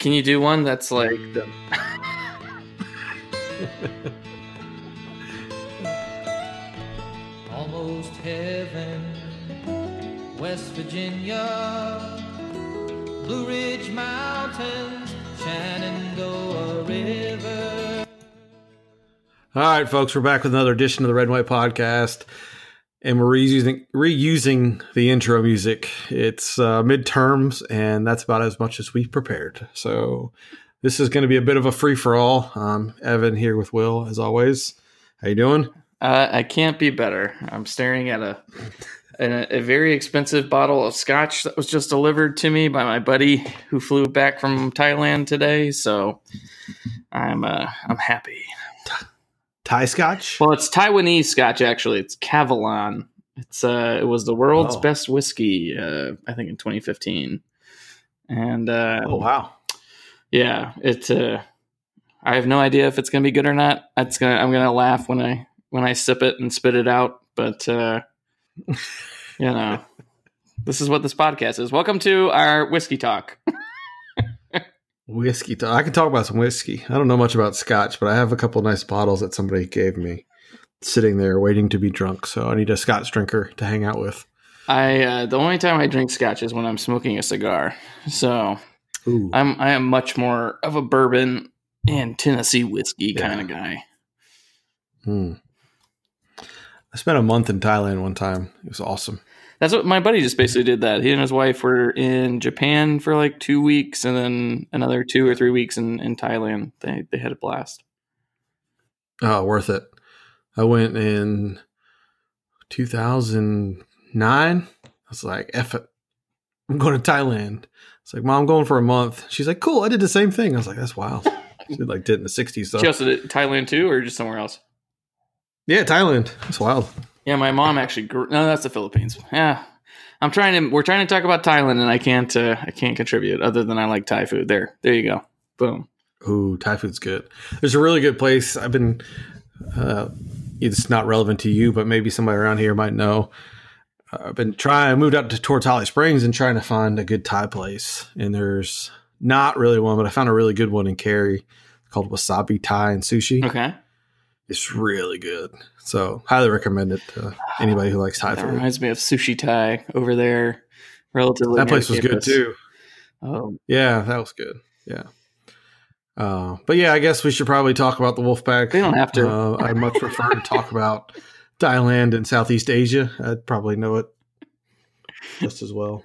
Can you do one that's like the mm. Almost heaven, West Virginia, Blue Ridge Mountains, Shenandoah River. All right, folks, we're back with another edition of the Red and White Podcast, and we're reusing reusing the intro music. It's uh, midterms, and that's about as much as we've prepared. So this is going to be a bit of a free for all. Um, Evan here with Will, as always. How you doing? Uh, I can't be better. I'm staring at a, a a very expensive bottle of scotch that was just delivered to me by my buddy who flew back from Thailand today. So I'm uh, I'm happy. Thai Scotch. Well, it's Taiwanese scotch actually. It's Kavalan. It's uh, it was the world's Oh. best whiskey. Uh, I think in 2015, and uh, Oh wow! yeah, it. Uh, I have no idea if it's gonna be good or not. It's gonna. I'm gonna laugh when I when I sip it and spit it out. But uh, you know, this is what this podcast is. Welcome to our whiskey talk. Whiskey. Talk. I can talk about some whiskey. I don't know much about Scotch, but I have a couple nice bottles that somebody gave me, sitting there waiting to be drunk. So I need a Scotch drinker to hang out with. I uh, the only time I drink scotch is when I'm smoking a cigar. So Ooh. I'm I am much more of a bourbon and Tennessee whiskey Yeah. kind of guy. Hmm. I spent a month in Thailand one time. It was awesome. That's what my buddy just basically did. That he and his wife were in Japan for like two weeks, and then another two or three weeks in, in Thailand. They they had a blast. Oh, worth it. I went in 2009. I was like, F it. I'm going to Thailand. It's like, Mom, I'm going for a month. She's like, cool. I did the same thing. I was like, that's wild. She like did it in the 60s. So. She also did Thailand too, or just somewhere else. yeah, Thailand. That's wild. Yeah, my mom actually grew. No, that's the Philippines. Yeah, I'm trying to. We're trying to talk about Thailand, and I can't. Uh, I can't contribute other than I like Thai food. There, there you go. Boom. Ooh, Thai food's good. There's a really good place. I've been. Uh, it's not relevant to you, but maybe somebody around here might know. Uh, I've been trying. I moved out to towards Holly Springs and trying to find a good Thai place, and there's not really one, but I found a really good one in Cary called Wasabi Thai and Sushi. Okay, It's really good, so highly recommend it to anybody who likes Thai that food. reminds me of Sushi Thai over there. Relatively, That place was good too. Oh, Yeah, that was good. Yeah. Uh, but yeah, I guess we should probably talk about the Wolfpack. They don't have to. Uh, I much prefer to talk about Thailand and Southeast Asia. I'd probably know it just as well.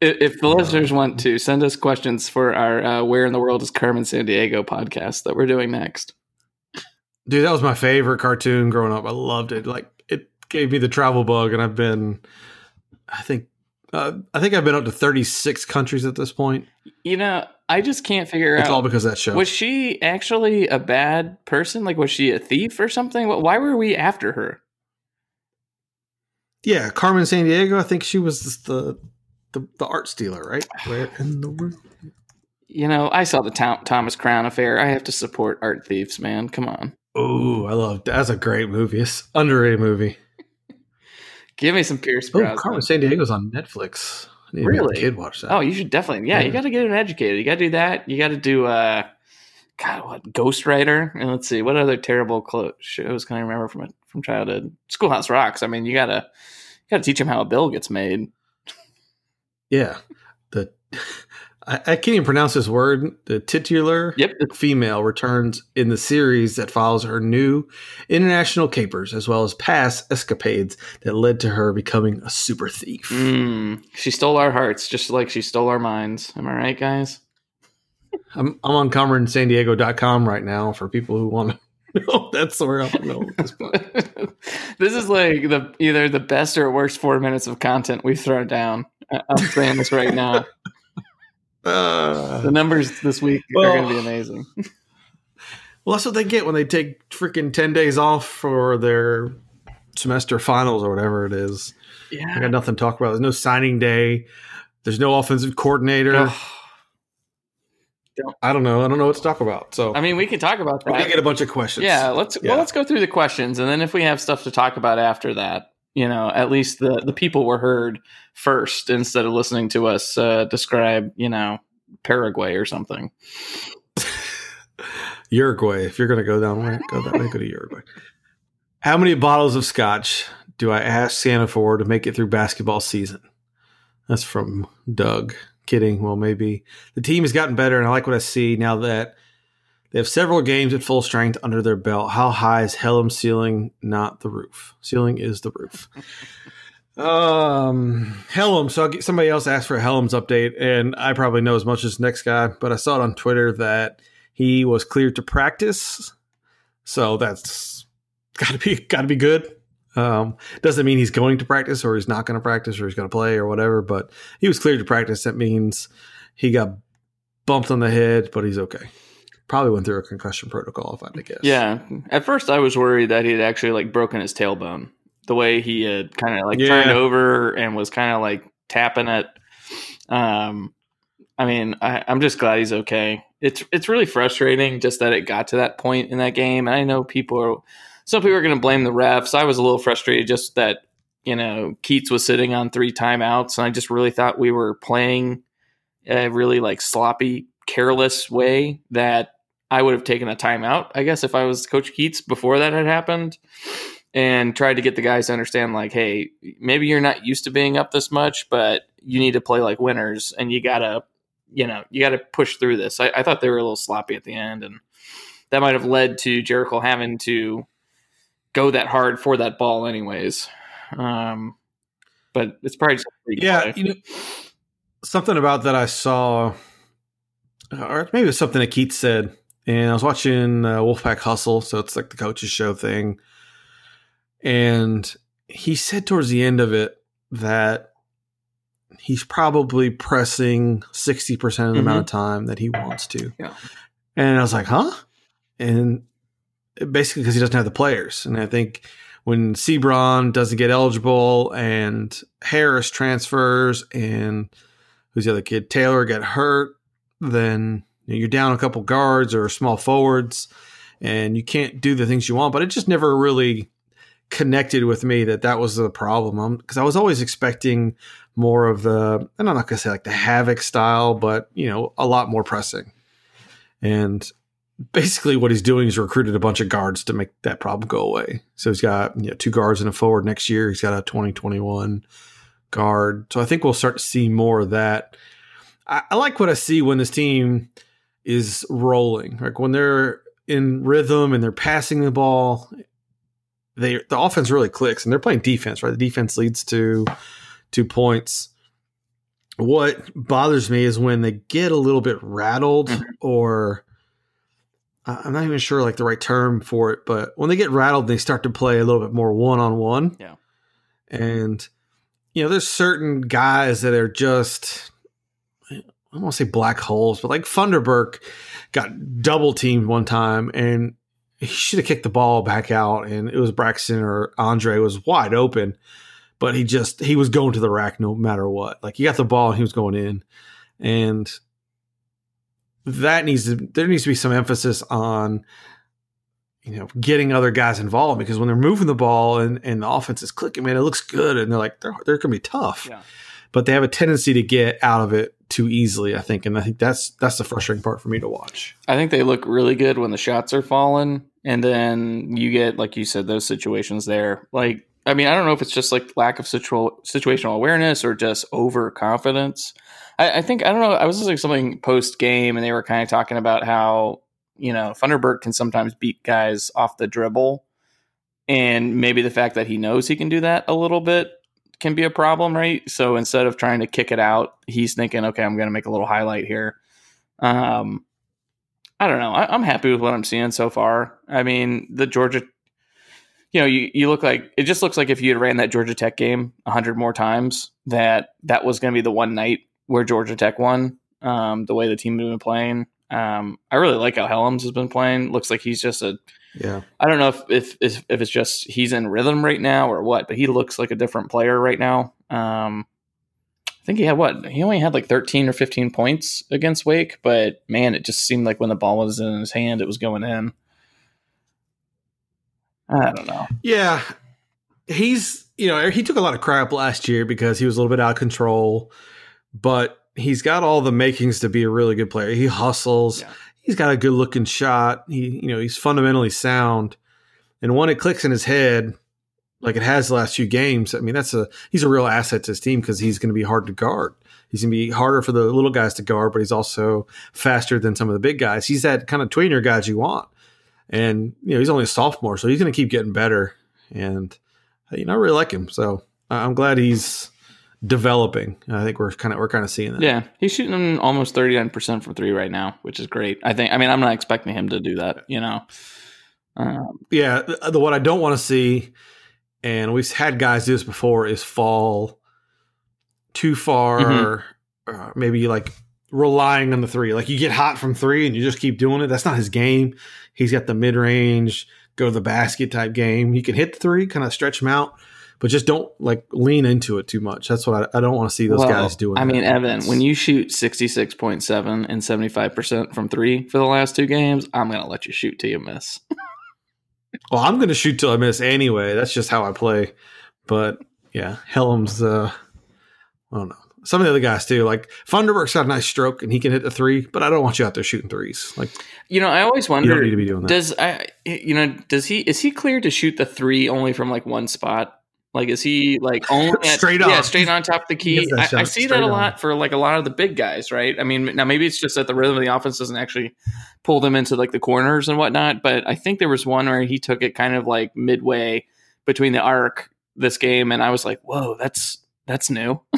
If, if the listeners want to send us questions for our uh, "Where in the World is Carmen Sandiego" podcast that we're doing next, Dude, that was my favorite cartoon growing up. I loved it. Like it gave me the travel bug, and I've been, I think, uh, I think I've been up to thirty six countries at this point. you know, I just can't figure It's out. It's all because of that show. Was she actually a bad person? Like, was she a thief or something? Why were we after her? yeah, Carmen Sandiego. I think she was the the, the art stealer, right? Where in the world? You know, I saw the Tom- Thomas Crown affair. I have to support art thieves, man. Come on, Oh, I love that's a great movie. It's underrated movie. give me some Pierce Brosnan. Oh, Brosnan. Carmen San Diego's on Netflix. I need to Really? kid watch that. Oh, you should definitely. Yeah, you got to get him educated. You got to do that. You got to do. uh God, what Ghostwriter? And let's see, what other terrible clo- shows can I remember from from childhood? Schoolhouse Rocks. I mean, you gotta you gotta teach him how a bill gets made. yeah. The I, I can't even pronounce this word. The titular Yep. female returns in the series that follows her new international capers as well as past escapades that led to her becoming a super thief. Mm, she stole our hearts, just like she stole our minds. Am I right, guys? I'm, I'm on CarmenSanDiego.com right now for people who want to know. That's where I'm going this this is like the either the best or worst four minutes of content we've thrown down. I'm saying this right now. Uh, The numbers this week are going to be amazing. Well, that's what they get when they take freaking 10 days off for their semester finals or whatever it is. Yeah. I got nothing to talk about. There's no signing day. There's no offensive coordinator. Ugh. I don't know. I don't know what to talk about. So I mean, we can talk about we're that. going to get a bunch of questions. Yeah, let's Yeah. well let's go through the questions and then if we have stuff to talk about after that, you know, at least the the people were heard first instead of listening to us uh, describe, you know, Paraguay or something. Uruguay. If you're going to go down way, go that way, go to Uruguay. How many bottles of scotch do I ask Santa for to make it through basketball season? That's from Doug. Kidding. Well, maybe the team has gotten better, and I like what I see now that they have several games at full strength under their belt. How high is Hellems' ceiling? Not the roof. Ceiling is the roof. um, Hellems. So I'll get, somebody else asked for a Hellems' update, and I probably know as much as next guy, but I saw it on Twitter that he was cleared to practice. So that's got to be got to be good. Um, doesn't mean he's going to practice or he's not going to practice or he's going to play or whatever, but he was cleared to practice. That means he got bumped on the head, but he's okay. Probably went through a concussion protocol, if I had to guess. Yeah. At first, I was worried that he had actually like broken his tailbone. The way he had kind of like Yeah. turned over and was kind of like tapping it. Um, I mean, I, I'm just glad he's okay. It's it's really frustrating just that it got to that point in that game. And I know people are some people are going to blame the refs. I was a little frustrated just that you know Keatts was sitting on three timeouts, and I just really thought we were playing a really like sloppy, careless way that I would have taken a timeout. I guess if I was Coach Keatts before that had happened, and tried to get the guys to understand like, hey, maybe you're not used to being up this much, but you need to play like winners, and you gotta, you know, you gotta push through this. I, I thought they were a little sloppy at the end, and that might have led to Jericole having to go that hard for that ball, anyways. Um, but it's probably Yeah, you know, something about that I saw, or maybe it was something that Keith said, and I was watching uh, Wolfpack Hustle, so it's like the coaches show thing, and he said towards the end of it that he's probably pressing sixty percent of the amount of time that he wants to. Yeah. and I was like, huh, and basically because he doesn't have the players, and I think when Seabron doesn't get eligible and Harris transfers and who's the other kid? Taylor get hurt, then you know, you're down a couple guards or small forwards, and you can't do the things you want. But it just never really connected with me that that was the problem um, because I was always expecting more of the and I'm not gonna say like the havoc style, but you know a lot more pressing and basically what he's doing is recruited a bunch of guards to make that problem go away. So he's got you know, two guards and a forward next year. He's got a 2021 guard. So I think we'll start to see more of that. I, I like what I see when this team is rolling. Like when they're in rhythm and they're passing the ball, they the offense really clicks and they're playing defense, right? The defense leads to two points. What bothers me is when they get a little bit rattled Mhm. or I'm not even sure like the right term for it, but when they get rattled, they start to play a little bit more one on one. Yeah. And you know, there's certain guys that are just I don't want to say black holes, but like Funderburk got double teamed one time and he should have kicked the ball back out and it was Braxton or Andre was wide open, but he just he was going to the rack no matter what. Like he got the ball and he was going in. And that needs to there needs to be some emphasis on you know getting other guys involved because when they're moving the ball and, and the offense is clicking, man, it looks good and they're like they're they're gonna be tough. Yeah. But they have a tendency to get out of it too easily, I think. And I think that's that's the frustrating part for me to watch. I think they look really good when the shots are falling, and then you get, like you said, those situations there. Like, I mean, I don't know if it's just like lack of situ- situational awareness or just overconfidence. I, I think I don't know. I was listening to something post game, and they were kind of talking about how you know Funderburk can sometimes beat guys off the dribble, and maybe the fact that he knows he can do that a little bit can be a problem, right? So instead of trying to kick it out, he's thinking, okay, I'm going to make a little highlight here. Um, I don't know. I, I'm happy with what I'm seeing so far. I mean, the Georgia, you know, you, you look like it just looks like if you had ran that Georgia Tech game a hundred more times, that that was going to be the one night where Georgia Tech won. Um, the way the team had been playing, um, I really like how Hellems has been playing. Looks like he's just a Yeah. I don't know if, if if it's just he's in rhythm right now or what, but he looks like a different player right now. Um, I think he had what he only had like 13 or 15 points against Wake, but man, it just seemed like when the ball was in his hand, it was going in. I don't know. Yeah. He's, you know, he took a lot of crap last year because he was a little bit out of control, but he's got all the makings to be a really good player. He hustles. Yeah. He's got a good looking shot. He, you know, he's fundamentally sound. And when it clicks in his head, like it has the last few games, I mean, that's a he's a real asset to his team because he's going to be hard to guard. He's going to be harder for the little guys to guard, but he's also faster than some of the big guys. He's that kind of tweener guys you want. And you know, he's only a sophomore, so he's going to keep getting better. And you know, I really like him. So I'm glad he's developing. I think we're kind of we're kind of seeing that. Yeah, he's shooting almost thirty nine percent from three right now, which is great. I think. I mean, I'm not expecting him to do that. You know. Um, yeah. The, the what I don't want to see, and we've had guys do this before, is fall too far. Mm-hmm. Uh, maybe like relying on the three. Like you get hot from three and you just keep doing it. That's not his game. He's got the mid range, go to the basket type game. He can hit the three, kind of stretch him out, but just don't like lean into it too much. That's what I, I don't want to see those well, guys doing. I mean, that. Evan, when you shoot sixty six point seven and seventy five percent from three for the last two games, I'm gonna let you shoot till you miss. Well, I'm going to shoot till I miss anyway. That's just how I play. But yeah, Hellems. Uh, I don't know. Some of the other guys too. Like Funderburk's got a nice stroke and he can hit the three, but I don't want you out there shooting threes. Like You know, I always you wonder. don't need to be doing that. Does I you know does he is he clear to shoot the three only from like one spot? Like is he like only at, Straight Yeah, straight on top of the key. I, I see that a on. lot for like a lot of the big guys, right? I mean, now maybe it's just that the rhythm of the offense doesn't actually pull them into like the corners and whatnot. But I think there was one where he took it kind of like midway between the arc this game, and I was like, whoa, that's that's new.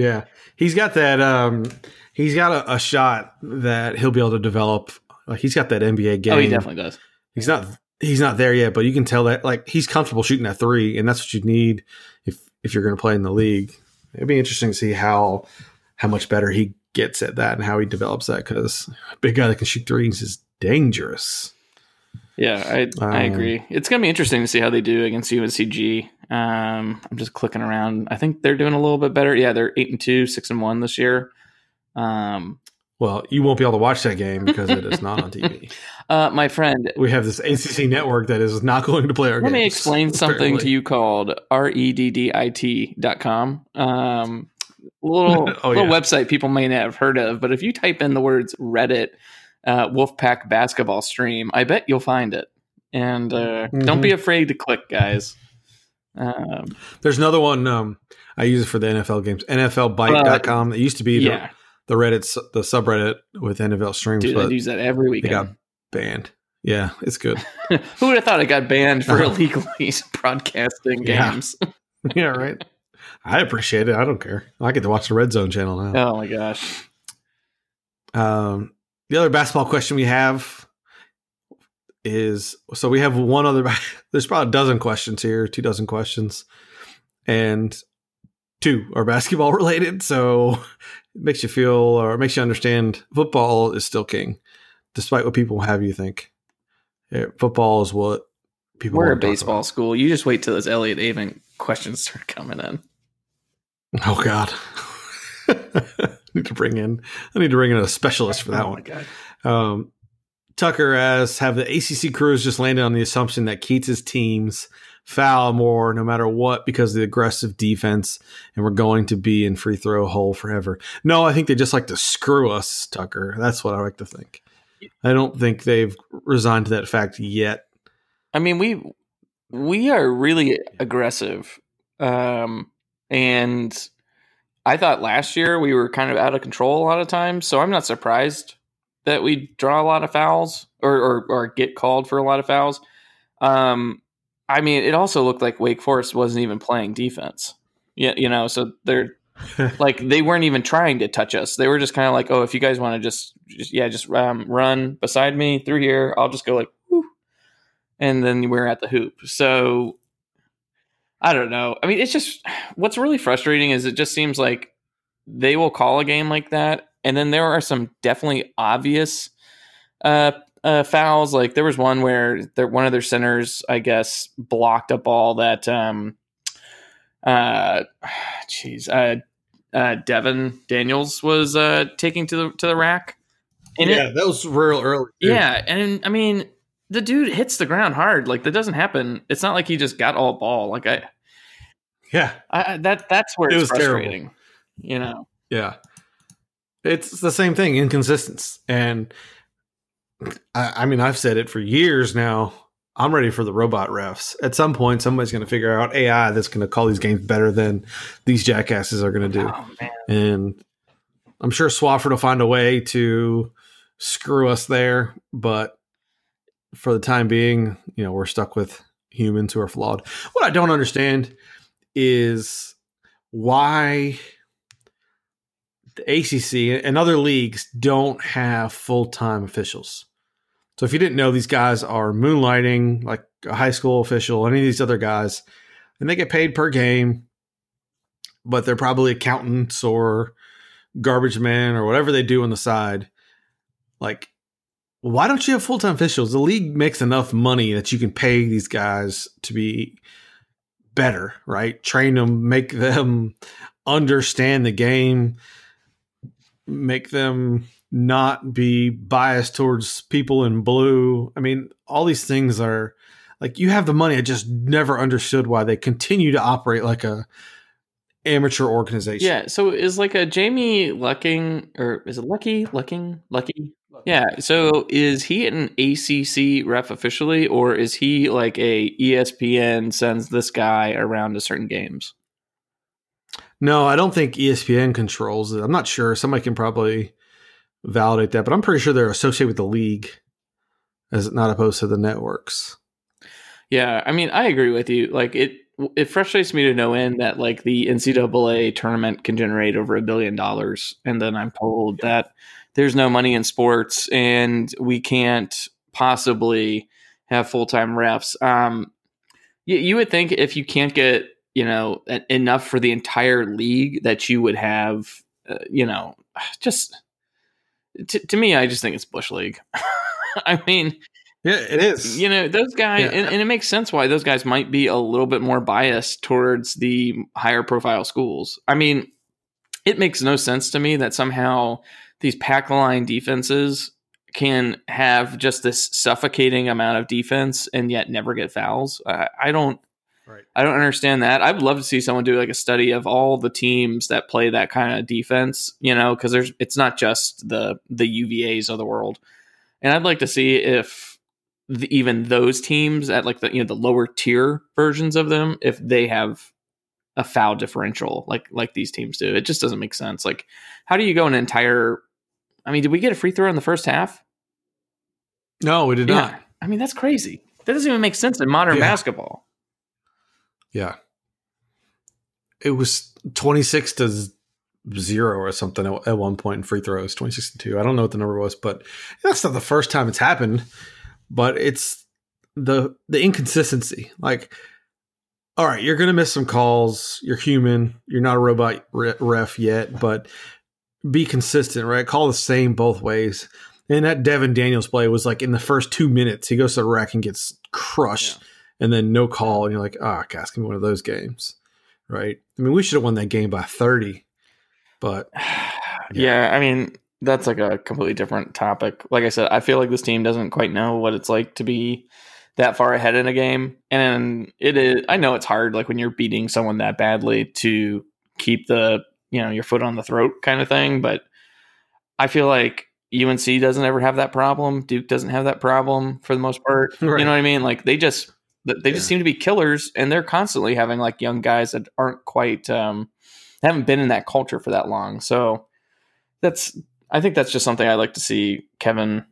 Yeah, he's got that. Um, he's got a, a shot that he'll be able to develop. Like he's got that NBA game. Oh, he definitely does. He's not. He's not there yet, but you can tell that like he's comfortable shooting that three, and that's what you need if if you're going to play in the league. It'd be interesting to see how how much better he gets at that and how he develops that because a big guy that can shoot threes is dangerous. Yeah, I I Um, agree. It's gonna be interesting to see how they do against UNCG. Um, I'm just clicking around. I think they're doing a little bit better. Yeah, they're eight and two, six and one this year. Um, Well, you won't be able to watch that game because it is not on TV. uh, my friend, We have this ACC network that is not going to play our game. let me games, explain something apparently. to you called reddit dot com. Um, little Oh, little yeah. website people may not have heard of, but if you type in the words Reddit uh, Wolfpack basketball stream, I bet you'll find it. And uh, don't Mm-hmm. be afraid to click, guys. Um, There's another one. Um, I use it for the NFL games. NFLBite.com. It used to be the, yeah, the Reddit, the subreddit with NFL streams, dude, I use that every they weekend. got banned. Yeah, it's good. Who would have thought it got banned for Uh-huh. illegally broadcasting games? yeah, right. I appreciate it. I don't care. I get to watch the Red Zone channel now. Oh my gosh. Um, the other basketball question we have is so we have one other. There's probably a dozen questions here, two dozen questions, and two are basketball related. So it makes you feel or makes you understand football is still king, despite what people have you think. Yeah, football is what people. We're a baseball school. You just wait till those Elliott Avent questions start coming in. Oh God. I need to bring in. I need to bring in a specialist for that oh one. my god. Um, Tucker as have the ACC crews just landed on the assumption that Keatts's teams foul more no matter what because of the aggressive defense and we're going to be in free throw hole forever. No, I think they just like to screw us, Tucker. That's what I like to think. I don't think they've resigned to that fact yet. I mean, we we are really aggressive, um, and I thought last year we were kind of out of control a lot of times. So I'm not surprised that we draw a lot of fouls or or, or get called for a lot of fouls. Um, I mean, it also looked like Wake Forest wasn't even playing defense. Yeah, you know, so they're like they weren't even trying to touch us. They were just kind of like, oh, if you guys want to just, just yeah, just um, run beside me through here, I'll just go like, and then we're at the hoop. So I don't know. I mean, it's just what's really frustrating is it just seems like they will call a game like that, and then there are some definitely obvious uh, uh, fouls. Like there was one where their one of their centers, I guess, blocked a ball that um uh jeez uh uh Devon Daniels was uh taking to the to the rack. And it- yeah that was real early. too. yeah, and I mean, the dude hits the ground hard. Like that doesn't happen. It's not like he just got all ball. Like I, yeah. I that that's where It it's was terrible. frustrating. You know, Yeah. It's the same thing, inconsistency. And I, I mean, I've said it for years now. I'm ready for the robot refs. At some point, somebody's going to figure out AI that's going to call these games better than these jackasses are going to do. Oh man. And I'm sure Swofford will find a way to screw us there. But for the time being, you know, we're stuck with humans who are flawed. What I don't understand is why the ACC and other leagues don't have full time officials. So if you didn't know, these guys are moonlighting like a high school official, any of these other guys, and they get paid per game, but they're probably accountants or garbage men or whatever they do on the side. Like, why don't you have full time officials? The league makes enough money that you can pay these guys to be better, right? Train them, make them understand the game, make them not be biased towards people in blue. I mean, all these things are like you have the money. I just never understood why they continue to operate like a amateur organization. Yeah. So is like a Jamie Lucking or is it Luckie Lucking Luckie? Yeah. So is he an ACC ref officially, or is he like a ESPN sends this guy around to certain games? No, I don't think ESPN controls it. I'm not sure. Somebody can probably validate that, but I'm pretty sure they're associated with the league as not opposed to the networks. Yeah, I mean, I agree with you. Like it, it frustrates me to no end that like the NCAA tournament can generate over a billion dollars, and then I'm told that there's no money in sports and we can't possibly have full time refs. Um, you, you would think if you can't get you know enough for the entire league that you would have, uh, you know, just to, to me, I just think it's bush league. I mean, Yeah, it is. you know those guys Yeah. and, and it makes sense why those guys might be a little bit more biased towards the higher profile schools i mean it makes no sense to me that somehow these pack line defenses can have just this suffocating amount of defense and yet never get fouls i, I don't Right. i don't understand that. I'd love to see someone do like a study of all the teams that play that kind of defense you know because there's it's not just the the uvas of the world. And i'd like to see if the, even those teams at like the you know the lower tier versions of them if they have a foul differential like like these teams do. It just doesn't make sense. Like how do you go an entire i mean did we get a free throw in the first half? No, we did not. i mean that's crazy. That doesn't even make sense in modern Yeah. basketball Yeah. It was 26 to 0 or something at, one point in free throws, 26 to 2. I don't know what the number was, but that's not the first time it's happened, but it's the the inconsistency. Like all right, you're going to miss some calls. You're human. You're not a robot ref yet, but be consistent, right? Call the same both ways. And that Devon Daniels play was like in the first two minutes, he goes to the rack and gets crushed, and then no call, and you're like, ah, oh, guys, give me one of those games, right? I mean, we should have won that game by 30, but yeah. I mean, that's like a completely different topic. Like I said, I feel like this team doesn't quite know what it's like to be that far ahead in a game. And it is, I know it's hard, like when you're beating someone that badly to keep the, you know, your foot on the throat kind of thing. But I feel like UNC doesn't ever have that problem. Duke doesn't have that problem for the most part. Right. You know what I mean? Like they just, they just Yeah. seem to be killers and they're constantly having like young guys that aren't quite, um, haven't been in that culture for that long. So that's I think that's just something I'd like to see Kevin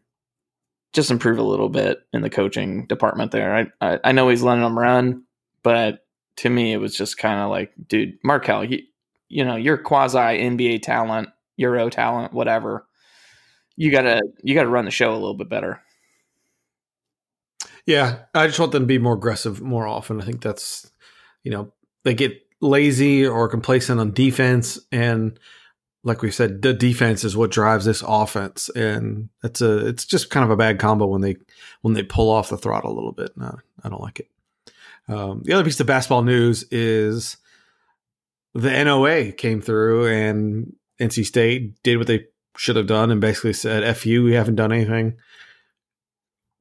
just improve a little bit in the coaching department there. I I, I know he's letting them run, but to me it was just kind of like, dude, Markell, you, you know, you're quasi NBA talent, Euro talent, whatever. You gotta you gotta run the show a little bit better. Yeah, I just want them to be more aggressive more often. I think that's, you know, they get lazy or complacent on defense, and like we said, the defense is what drives this offense, and it's a it's just kind of a bad combo when they when they pull off the throttle a little bit. No, I don't like it. Um, the other piece of basketball news is the NOA came through and NC State did what they should have done and basically said, "F you, we haven't done anything."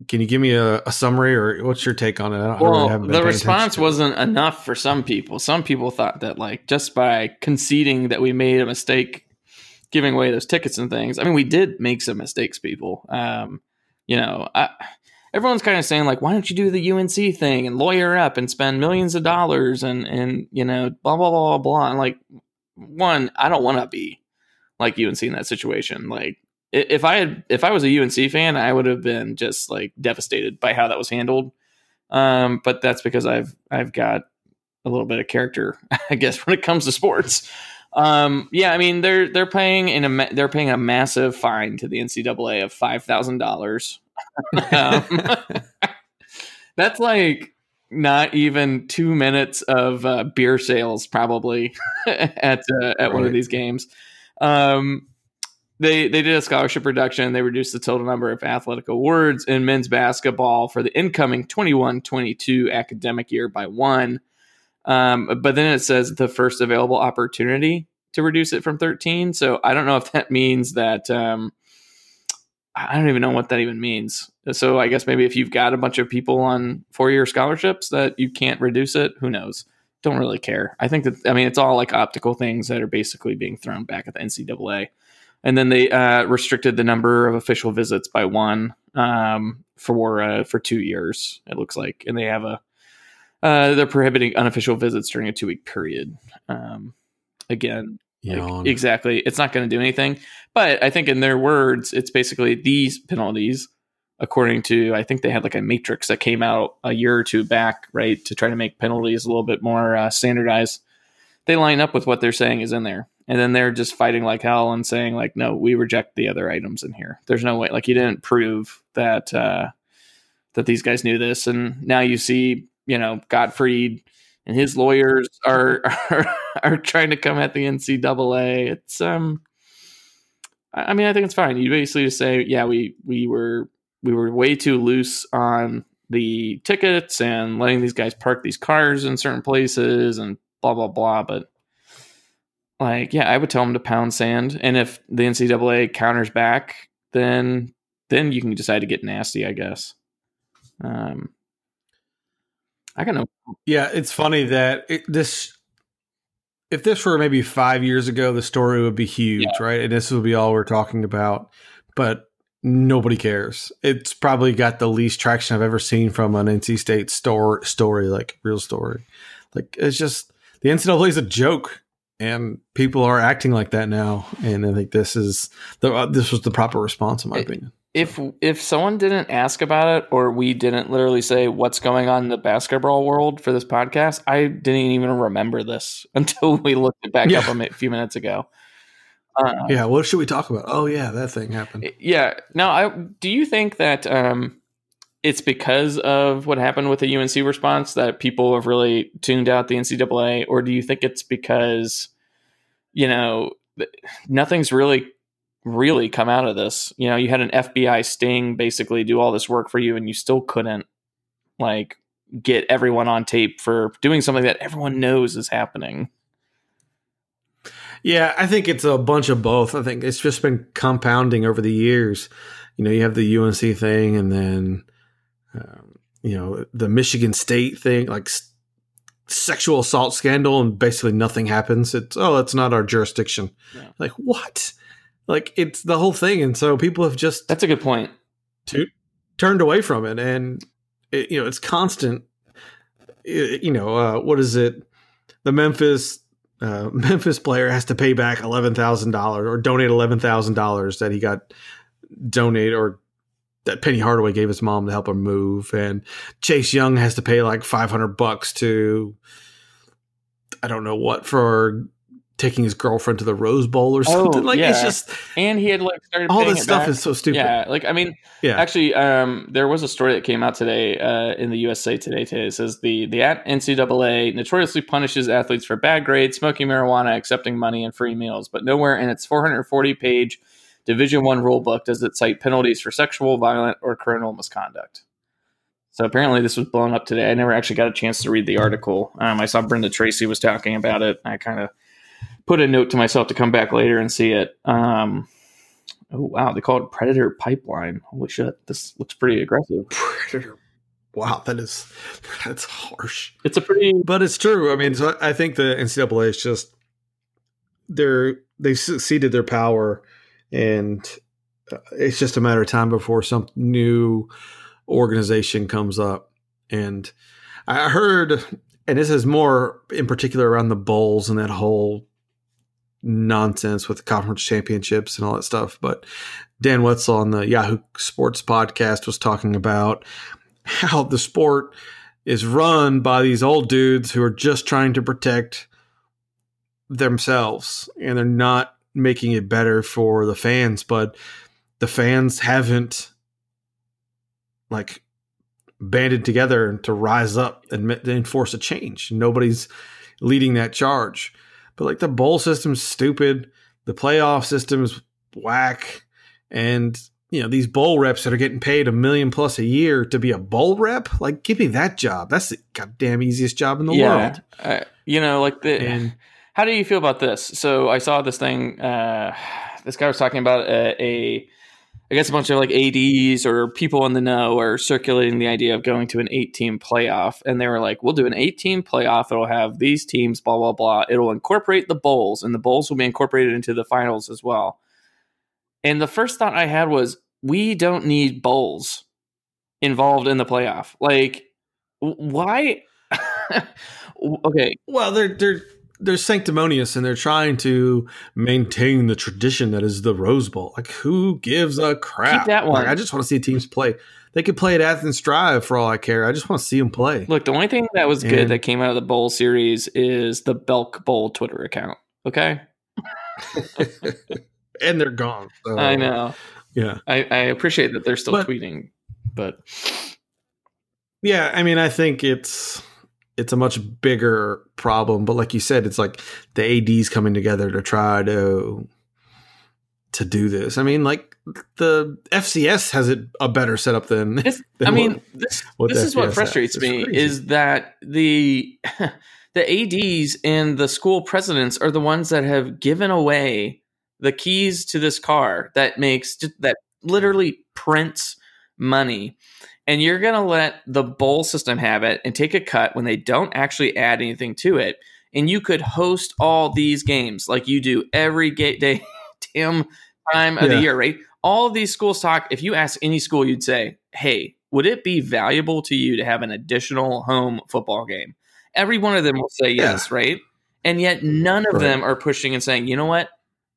Can you give me a, a summary or what's your take on it? I don't, I really Well, the response attention to it. wasn't enough for some people. Some people thought that like just by conceding that we made a mistake giving away those tickets and things. I mean, we did make some mistakes, people. Um, you know, I, everyone's kind of saying like, why don't you do the UNC thing and lawyer up and spend millions of dollars and and you know blah blah blah blah blah. And like, one, I don't want to be like UNC in that situation. Like, if I had if I was a UNC fan, I would have been just like devastated by how that was handled. Um, but that's because I've I've got a little bit of character, I guess, when it comes to sports. Um, yeah, I mean they're they're paying in a they're paying a massive fine to the NCAA of five thousand dollars. Um, That's like not even two minutes of uh, beer sales, probably at uh, at one of these games. Um, they they did a scholarship reduction. They reduced the total number of athletic awards in men's basketball for the incoming 21-22 academic year by one. Um, but then it says the first available opportunity to reduce it from 13. So I don't know if that means that um, I don't even know what that even means. So I guess maybe if you've got a bunch of people on four year scholarships that you can't reduce it, who knows? Don't really care. I think that I mean it's all like optical things that are basically being thrown back at the NCAA. And then they uh, restricted the number of official visits by one um, for uh, for two years. It looks like, and they have a uh, they're prohibiting unofficial visits during a two week period. Um, again, like, exactly. It's not going to do anything. But I think in their words, it's basically these penalties, according to, I think they had like a matrix that came out a year or two back, right, to try to make penalties a little bit more uh, standardized. They line up with what they're saying is in there. And then they're just fighting like hell and saying, like, no, we reject the other items in here. There's no way. Like, you didn't prove that, uh, that these guys knew this. And now you see, you know, Gottfried and his lawyers are are, are trying to come at the NCAA. It's um, I mean, I think it's fine. You basically just say, yeah, we we were we were way too loose on the tickets and letting these guys park these cars in certain places and blah blah blah. But like, yeah, I would tell them to pound sand, and if the NCAA counters back, then then you can decide to get nasty, I guess. Um, I got no Yeah, it's funny that it, this. If this were maybe five years ago, the story would be huge, right? And this would be all we're talking about. But nobody cares. It's probably got the least traction I've ever seen from an NC State store story, like real story. Like it's just the NCAA is a joke, and people are acting like that now. And I think this is the uh, this was the proper response, in my It- opinion. if if someone didn't ask about it or we didn't literally say what's going on in the basketball world for this podcast, I didn't even remember this until we looked it back Yeah. up a few minutes ago. Uh, Yeah, what should we talk about? Oh yeah, that thing happened. yeah. Now, I do you think that um, it's because of what happened with the UNC response that people have really tuned out the NCAA, or do you think it's because you know nothing's really really come out of this? You know, you had an FBI sting basically do all this work for you, and you still couldn't like get everyone on tape for doing something that everyone knows is happening. Yeah, I think it's a bunch of both. I think it's just been compounding over the years. You know, you have the UNC thing, and then um, you know the Michigan State thing, like s- sexual assault scandal, and basically nothing happens. It's oh, it's not our jurisdiction. Yeah. Like what? Like it's the whole thing, and so people have just That's a good point. tu- turned away from it, and it, you know it's constant. It- you know uh, what is it? The Memphis uh, Memphis player has to pay back eleven thousand dollars or donate eleven thousand dollars that he got donate or that Penny Hardaway gave his mom to help him move, and Chase Young has to pay like five hundred bucks to I don't know what for taking his girlfriend to the Rose Bowl or Oh, something. like it's just And he had like started all this stuff back. is so stupid. Yeah, like I mean, yeah. Actually, um, there was a story that came out today uh, in the USA Today. Today it says the the NCAA notoriously punishes athletes for bad grades, smoking marijuana, accepting money, and free meals, but nowhere in its 440 page Division One rule book does it cite penalties for sexual, violent, or criminal misconduct. So apparently, this was blown up today. I never actually got a chance to read the article. Um, I saw Brenda Tracy was talking about it. I kind of put a note to myself to come back later and see it. Um, Oh wow, they call it Predator Pipeline. Holy shit, this looks pretty aggressive. Predator. Wow, that is that's harsh. It's a pretty But it's true. I mean, so I think the NCAA is just they're they've succeeded their power, and uh, it's just a matter of time before some new organization comes up. And I heard, and this is more in particular around the bowls and that whole nonsense with the conference championships and all that stuff. But Dan Wetzel on the Yahoo Sports podcast was talking about how the sport is run by these old dudes who are just trying to protect themselves and they're not making it better for the fans but the fans haven't like banded together to rise up and enforce a change. Nobody's leading that charge. But like the bowl system's stupid. The playoff system's whack. And you know these bowl reps that are getting paid a million plus a year to be a bowl rep? Like give me that job. That's the goddamn easiest job in the yeah, world. Uh, you know, like the. and How do you feel about this? So I saw this thing. Uh, this guy was talking about a, a, I guess a bunch of like ads or people in the know are circulating the idea of going to an eight-team playoff, and they were like, "We'll do an eight-team playoff. It'll have these teams, blah blah blah. It'll incorporate the bowls, and the bowls will be incorporated into the finals as well." And the first thought I had was, we don't need bowls involved in the playoff. Like, why? okay, well they're they're they're sanctimonious and they're trying to maintain the tradition that is the Rose Bowl. Like, who gives a crap? Keep that one. Like, I just want to see teams play. They could play at Athens Drive for all I care. I just want to see them play. Look, the only thing that was good And- that came out of the bowl series is the Belk Bowl Twitter account. Okay, and they're gone. So, I know. Yeah. I, I appreciate that they're still But- tweeting, but Yeah, I mean, I think it's it's a much bigger problem, but like you said, it's like the ads coming together to try to to do this. I mean, like the FCS has it a better setup than. this, than I mean, what- this what this is what frustrates has. me is that the the ads and the school presidents are the ones that have given away the keys to this car that makes that literally prints money and you're going to let the bowl system have it and take a cut when they don't actually add anything to it. And you could host all these games like you do every ga- day damn time of Yeah. the year right? All of these schools talk if you ask any school you'd say hey would it be valuable to you to have an additional home football game? Every one of them will say Yeah. yes right? And yet none of Right. them are pushing and saying you know what?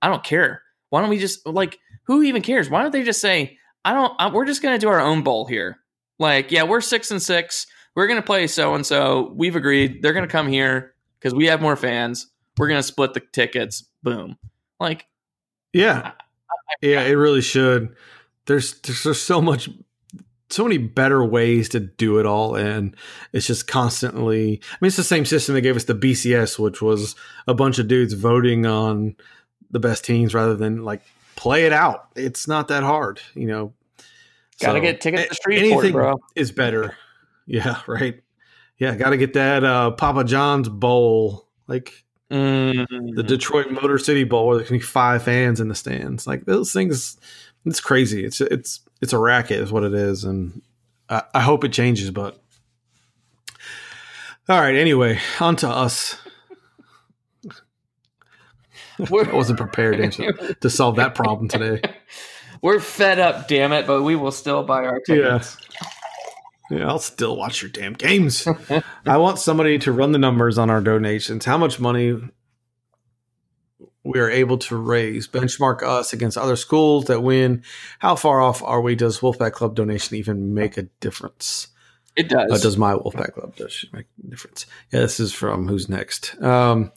I don't care. Why don't we just like who even cares? Why don't they just say i don't I, we're just going to do our own bowl here like yeah we're six and six we're going to play so and so we've agreed they're going to come here because we have more fans we're going to split the tickets boom like Yeah, yeah, it really should. There's there's, there's so much, so many better ways to do it all, and it's just constantly. I mean, it's the same system that gave us the BCS, which was a bunch of dudes voting on the best teams rather than like play it out. It's not that hard, you know. Gotta So, get tickets to Shreveport, anything bro is better. Yeah, right. Yeah, got to get that uh, Papa John's bowl, like Mm. the Detroit Motor City Bowl, where there can be five fans in the stands. Like those things, it's crazy. It's it's it's a racket, is what it is, and I, I hope it changes. But all right, anyway, on to us. I wasn't prepared to, answer, to solve that problem today. We're fed up, damn it, but we will still buy our tickets. Yeah, I'll still watch your damn games. I want somebody to run the numbers on our donations. How much money we are able to raise, benchmark us against other schools that win. How far off are we? Does Wolfpack Club donation even make a difference? It does. Uh, does my Wolfpack Club does make a difference? Yeah, this is from Who's Next. Um,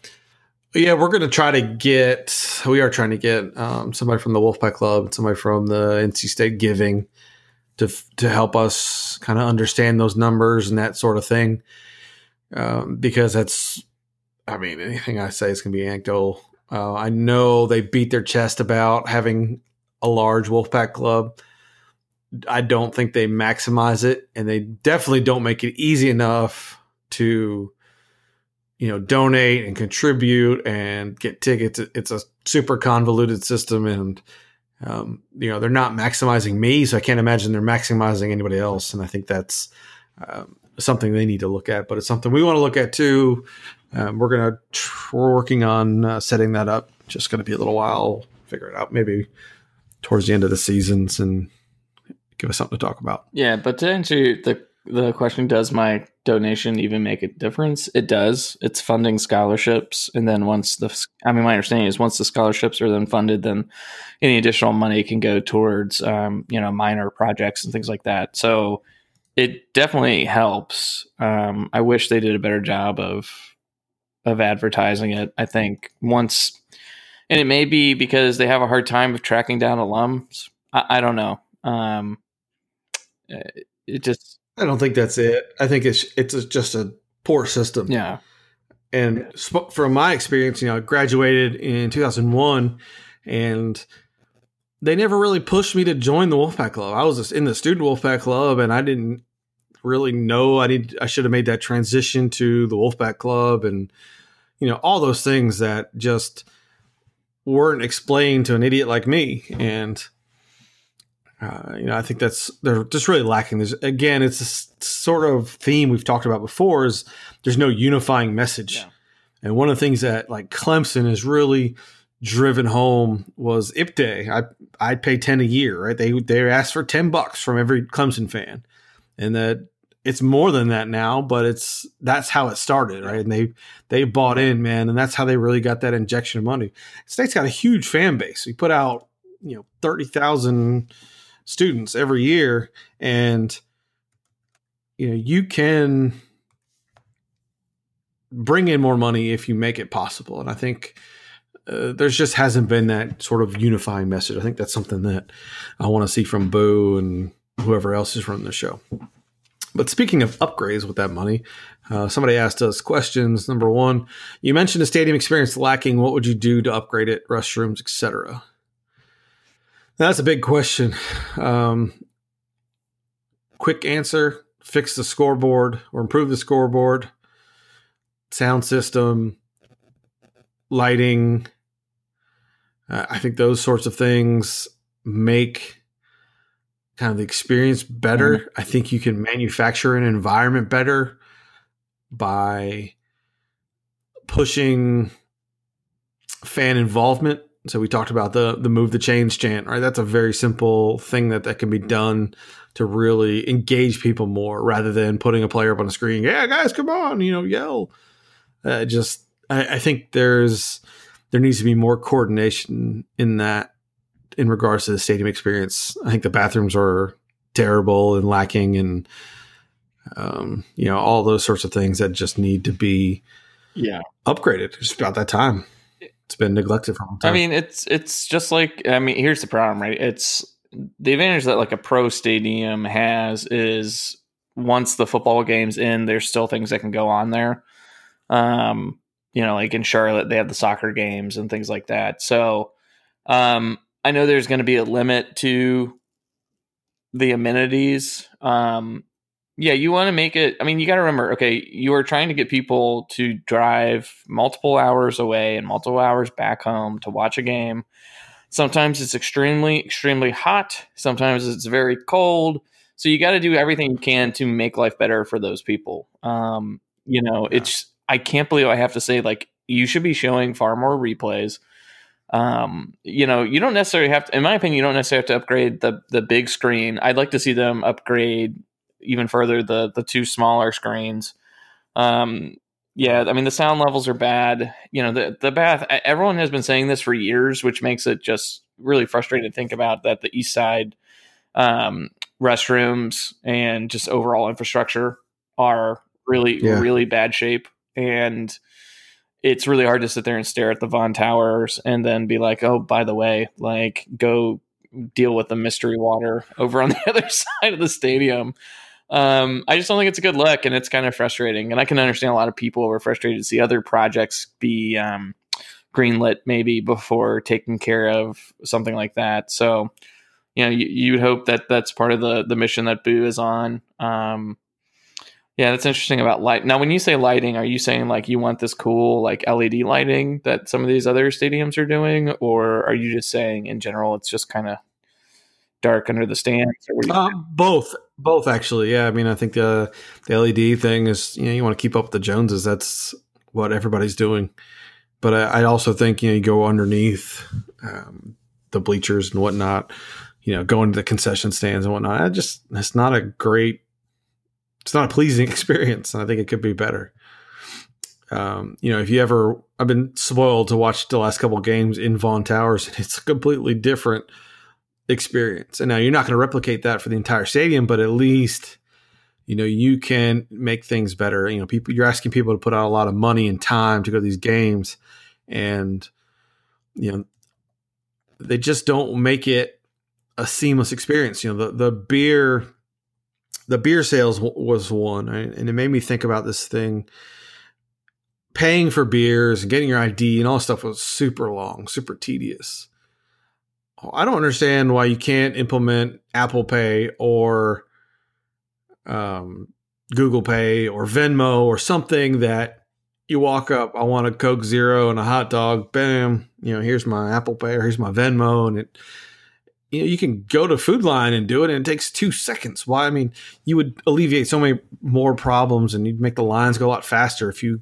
yeah, we're going to try to get, we are trying to get um, somebody from the Wolfpack Club, somebody from the NC State Giving to to help us kind of understand those numbers and that sort of thing. Um, because that's, I mean, anything I say is going to be anecdotal. Uh, I know they beat their chest about having a large Wolfpack club. I don't think they maximize it, and they definitely don't make it easy enough to, you know, donate and contribute and get tickets. It's a super convoluted system, and um, you know they're not maximizing me, so I can't imagine they're maximizing anybody else. And I think that's um, something they need to look at, but it's something we want to look at too. Um, we're gonna we're working on uh, setting that up. Just to be a little while. Figure it out. Maybe towards the end of the seasons and give us something to talk about. Yeah, but to answer the the question, does my donation even make a difference? It does. It's funding scholarships, and then once the I mean, my understanding is once the scholarships are then funded, then any additional money can go towards um, you know minor projects and things like that. So it definitely helps. Um, I wish they did a better job of of advertising it. I think once, and it may be because they have a hard time of tracking down alums. I, I don't know. Um, it just I don't think that's it. I think it's it's just a poor system. yeah And sp- from my experience, you know, I graduated in 2001 and they never really pushed me to join the Wolfpack Club. I was just in the student Wolfpack Club and I didn't really know I need I should have made that transition to the Wolfpack Club and you know, all those things that just weren't explained to an idiot like me and uh, you know, I think that's they're just really lacking. There's again, it's a sort of theme we've talked about before. Is there's no unifying message, Yeah. and one of the things that like Clemson has really driven home was IPTAY. I I'd pay ten a year, right? They they asked for ten bucks from every Clemson fan, and that it's more than that now, but it's that's how it started, right? And they they bought in, man, and that's how they really got that injection of money. State's got a huge fan base. We put out you know thirty thousand students every year and you know you can bring in more money if you make it possible and i think uh, there's just hasn't been that sort of unifying message. I think that's something that i want to see from boo and whoever else is running the show. But speaking of upgrades with that money uh, somebody asked us questions. Number one you mentioned a stadium experience lacking. What would you do to upgrade it? Restrooms etc that's a big question. Um, quick answer fix the scoreboard or improve the scoreboard, sound system, lighting. Uh, I think those sorts of things make kind of the experience better. I think you can manufacture an environment better by pushing fan involvement so we talked about the the move the chains chant, right? That's a very simple thing that that can be done to really engage people more, rather than putting a player up on a screen. Yeah, guys, come on, you know, yell. Uh, just, I, I think there's there needs to be more coordination in that in regards to the stadium experience. I think the bathrooms are terrible and lacking, and um, you know, all those sorts of things that just need to be yeah upgraded. It's about that time. It's been neglected for a long time. I mean, it's it's just like I mean, here's the problem, right? It's the advantage that like a pro stadium has is once the football game's in, there's still things that can go on there. Um, you know, like in Charlotte, they have the soccer games and things like that. So, um, I know there's going to be a limit to the amenities. Um, yeah, you want to make it. I mean, you got to remember, okay, you are trying to get people to drive multiple hours away and multiple hours back home to watch a game. Sometimes it's extremely, extremely hot. Sometimes it's very cold. So you got to do everything you can to make life better for those people. Um, you know, Yeah. it's, I can't believe I have to say, like, you should be showing far more replays. Um, you know, you don't necessarily have to, in my opinion, you don't necessarily have to upgrade the the big screen. I'd like to see them upgrade even further the the two smaller screens. Um, yeah, I mean the sound levels are bad. You know, the the bath. Everyone has been saying this for years, which makes it just really frustrating to think about that the east side um, restrooms and just overall infrastructure are really Yeah. really bad shape, and it's really hard to sit there and stare at the Vaughn Towers and then be like, oh, by the way, like go deal with the mystery water over on the other side of the stadium. Um, I just don't think it's a good look, and it's kind of frustrating. And I can understand a lot of people were frustrated to see other projects be um, greenlit maybe before taking care of something like that. So, you know, you, you'd hope that that's part of the the mission that Boo is on. Um, yeah, that's interesting about light. Now, when you say lighting, are you saying like you want this cool like LED lighting that some of these other stadiums are doing, or are you just saying in general it's just kind of dark under the stands? Or what you Uh, both, both actually. Yeah, I mean, I think the the LED thing is you know you want to keep up with the Joneses. That's what everybody's doing. But I, I also think you know you go underneath um, the bleachers and whatnot. You know, going to the concession stands and whatnot. I just it's not a great. It's not a pleasing experience, and I think it could be better. Um, you know, if you ever, I've been spoiled to watch the last couple games in Vaughn Towers, and it's completely different experience. And now you're not going to replicate that for the entire stadium, but at least you know you can make things better. You know, people you're asking people to put out a lot of money and time to go to these games, and you know they just don't make it a seamless experience. You know, the the beer the beer sales w- was one, right? and it made me think about this thing. Paying for beers and getting your ID and all stuff was super long, super tedious. I don't understand why you can't implement Apple Pay or um, Google Pay or Venmo or something that you walk up, I want a Coke Zero and a hot dog, bam, you know, here's my Apple Pay or here's my Venmo. And it, you know, you can go to Food Lion and do it and it takes two seconds. Why? I mean, you would alleviate so many more problems and you'd make the lines go a lot faster if you,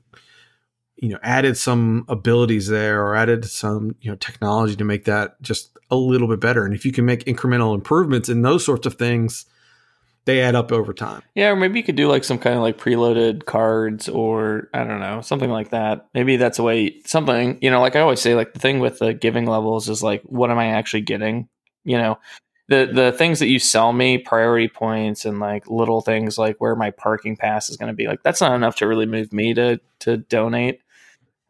you know, added some abilities there or added some, you know, technology to make that just a little bit better. And if you can make incremental improvements in those sorts of things, they add up over time. Yeah, or maybe you could do like some kind of like preloaded cards or I don't know, something like that. Maybe that's a way something, you know, like I always say, like the thing with the giving levels is like what am I actually getting? You know, the the things that you sell me, priority points and like little things like where my parking pass is gonna be, like that's not enough to really move me to to donate.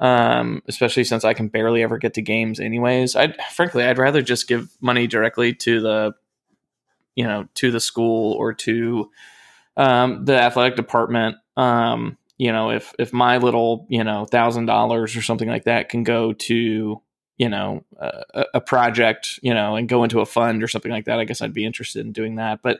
Um, especially since I can barely ever get to games anyways. I'd frankly I'd rather just give money directly to the you know to the school or to um, the athletic department. Um, you know if if my little you know thousand dollars or something like that can go to you know a, a project you know and go into a fund or something like that i guess i'd be interested in doing that. But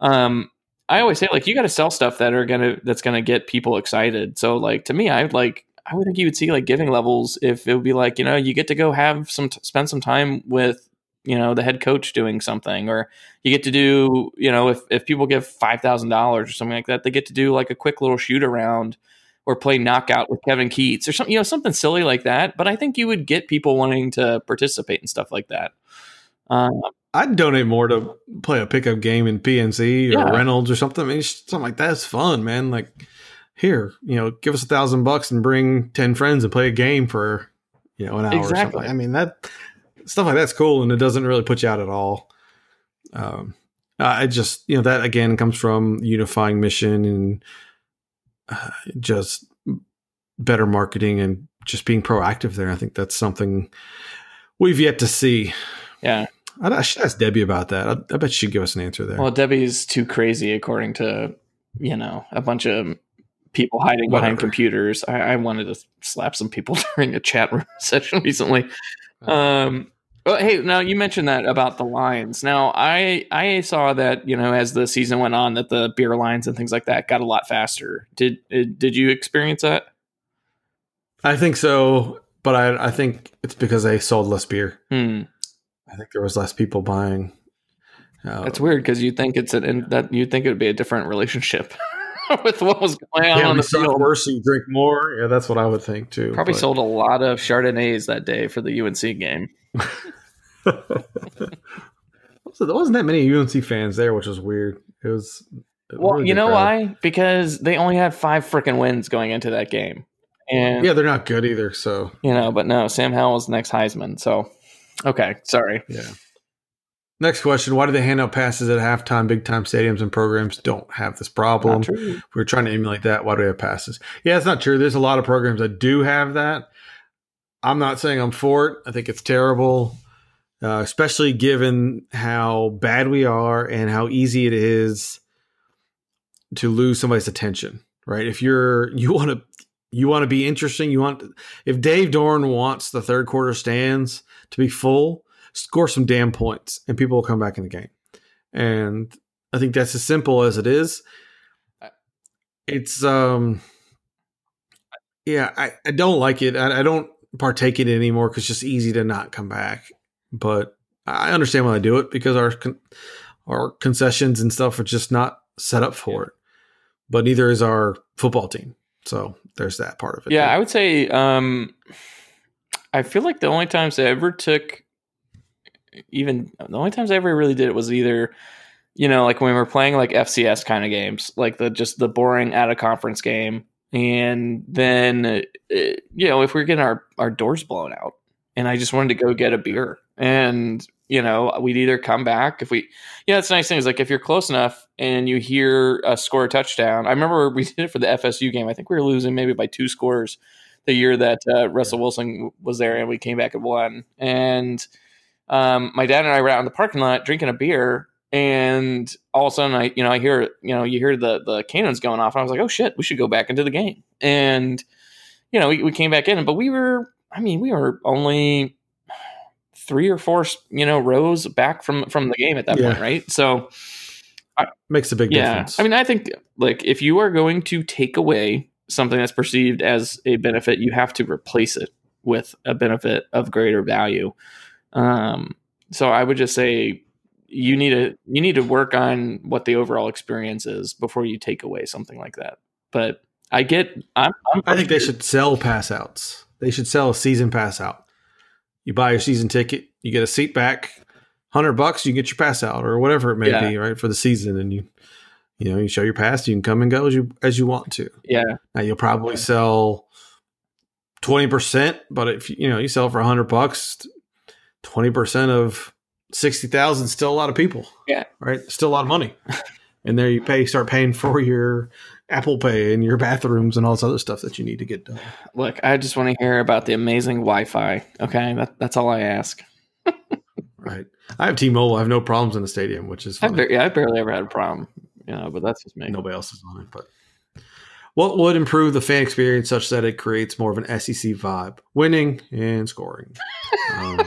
um i always say like you got to sell stuff that are gonna that's gonna get people excited. So like to me i would like i would think you would see like giving levels if it would be like you know you get to go have some t- spend some time with you know the head coach doing something or you get to do you know if, if people give $5000 or something like that they get to do like a quick little shoot around or play knockout with kevin Keatts or something you know something silly like that but i think you would get people wanting to participate in stuff like that um, I'd donate more to play a pickup game in PNC or Yeah. Reynolds or something. I mean, something like that's fun, man. Like, here, you know, give us a thousand bucks and bring ten friends and play a game for you know an hour or Exactly. I mean, that stuff like that's cool, and it doesn't really put you out at all. Um, I just you know that again comes from unifying mission and uh, just better marketing and just being proactive there. I think that's something we've yet to see. yeah I, I should ask Debbie about that. I, I bet she'd give us an answer there. well debbie's too crazy according to you know a bunch of people hiding behind computers I, I wanted to slap some people during a chat room session recently Um, well, hey, now you mentioned that about the lines. Now, I I saw that you know as the season went on that the beer lines and things like that got a lot faster. Did uh, did you experience that? I think so, but I, I think it's because they sold less beer. Hmm. I think there was less people buying. Uh, That's weird because you think it's an that you think it would be a different relationship with what was going on yeah, on the you field. worse, you drink more. Yeah, that's what I would think too. Probably but- sold a lot of Chardonnays that day for the UNC game. so there wasn't that many UNC fans there, which was weird. It was. a Well, really you know crowd. why? Because they only had five freaking wins going into that game, and Yeah, they're not good either. So you know, but no, Sam Howell was next Heisman. So, okay, sorry. yeah. Next question: Why do they hand out passes at halftime? Big time stadiums and programs don't have this problem. We're trying to emulate that. Why do we have passes? Yeah, it's not true. There's a lot of programs that do have that. I'm not saying I'm for it. I think it's terrible, uh, especially given how bad we are and how easy it is to lose somebody's attention. Right? If you're you want to you want to be interesting. You want if Dave Doeren wants the third quarter stands to be full, score some damn points, and people will come back in the game. And I think that's as simple as it is it's um yeah i, I don't like it I, I don't partake in it anymore because it's just easy to not come back but I understand why they do it because our con- our concessions and stuff are just not set up for it. But neither is our football team. So there's that part of it. Yeah, I would say um, I feel like the only times I ever took even the only times I ever really did it was either you know like when we were playing like FCS kind of games, like the just the boring out of conference game, and then uh, you know if we are getting our our doors blown out, and I just wanted to go get a beer, and you know we'd either come back if we yeah it's nice thing is like if you're close enough and you hear a score a touchdown. I remember we did it for the FSU game. I think we were losing maybe by two scores the year that uh, Russell Wilson was there, and we came back and won. And um, my dad and I were out in the parking lot drinking a beer, and all of a sudden, I you know I hear you know you hear the the cannons going off, and I was like, oh shit, we should go back into the game. And you know we, we came back in, but we were I mean we were only three or four you know rows back from from the game at that yeah. point, right? So. Makes a big yeah. difference. I mean, I think like if you are going to take away something that's perceived as a benefit, you have to replace it with a benefit of greater value. Um, so I would just say you need to you need to work on what the overall experience is before you take away something like that. But I get. I'm, I'm i think they should sell pass outs. They should sell a season pass out. You buy your season ticket, you get a seat back, hundred bucks, you get your pass out or whatever it may yeah. be, right for the season, and you you know, you show your pass, you can come and go as you as you want to. Yeah. Now you'll probably sell twenty percent, but if you know you sell for a hundred bucks, twenty percent of sixty thousand still a lot of people. Yeah. Right. Still a lot of money. and there you pay start paying for your Apple Pay and your bathrooms and all this other stuff that you need to get done. Look, I just want to hear about the amazing Wi-Fi. Okay, that, that's all I ask. right. I have T-Mobile. I have no problems in the stadium, which is I, yeah, I barely ever had a problem you know, but that's just me. Nobody else is on it, but what would improve the fan experience such that it creates more of an SEC vibe? Winning and scoring. um,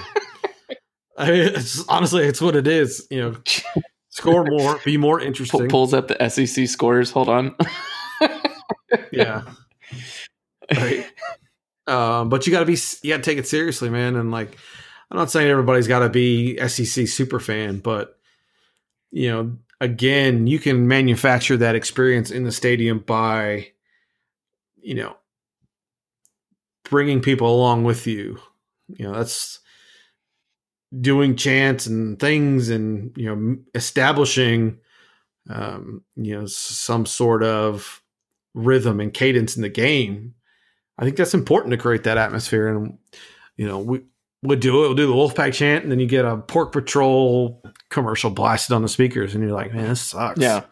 I mean, it's, honestly, it's what it is. You know, score more, be more interesting. pulls up the SEC scores. Hold on. yeah. Right. Um, but you got to be, you got to take it seriously, man. And like, I'm not saying everybody's got to be SEC super fan, but you know, again, you can manufacture that experience in the stadium by, you know, bringing people along with you. You know, that's doing chants and things and, you know, establishing, um, you know, some sort of rhythm and cadence in the game. I think that's important to create that atmosphere. And, you know, we, would do it. We'll do the Wolfpack chant, and then you get a Pork Patrol commercial blasted on the speakers, and you're like, man, this sucks. Yeah.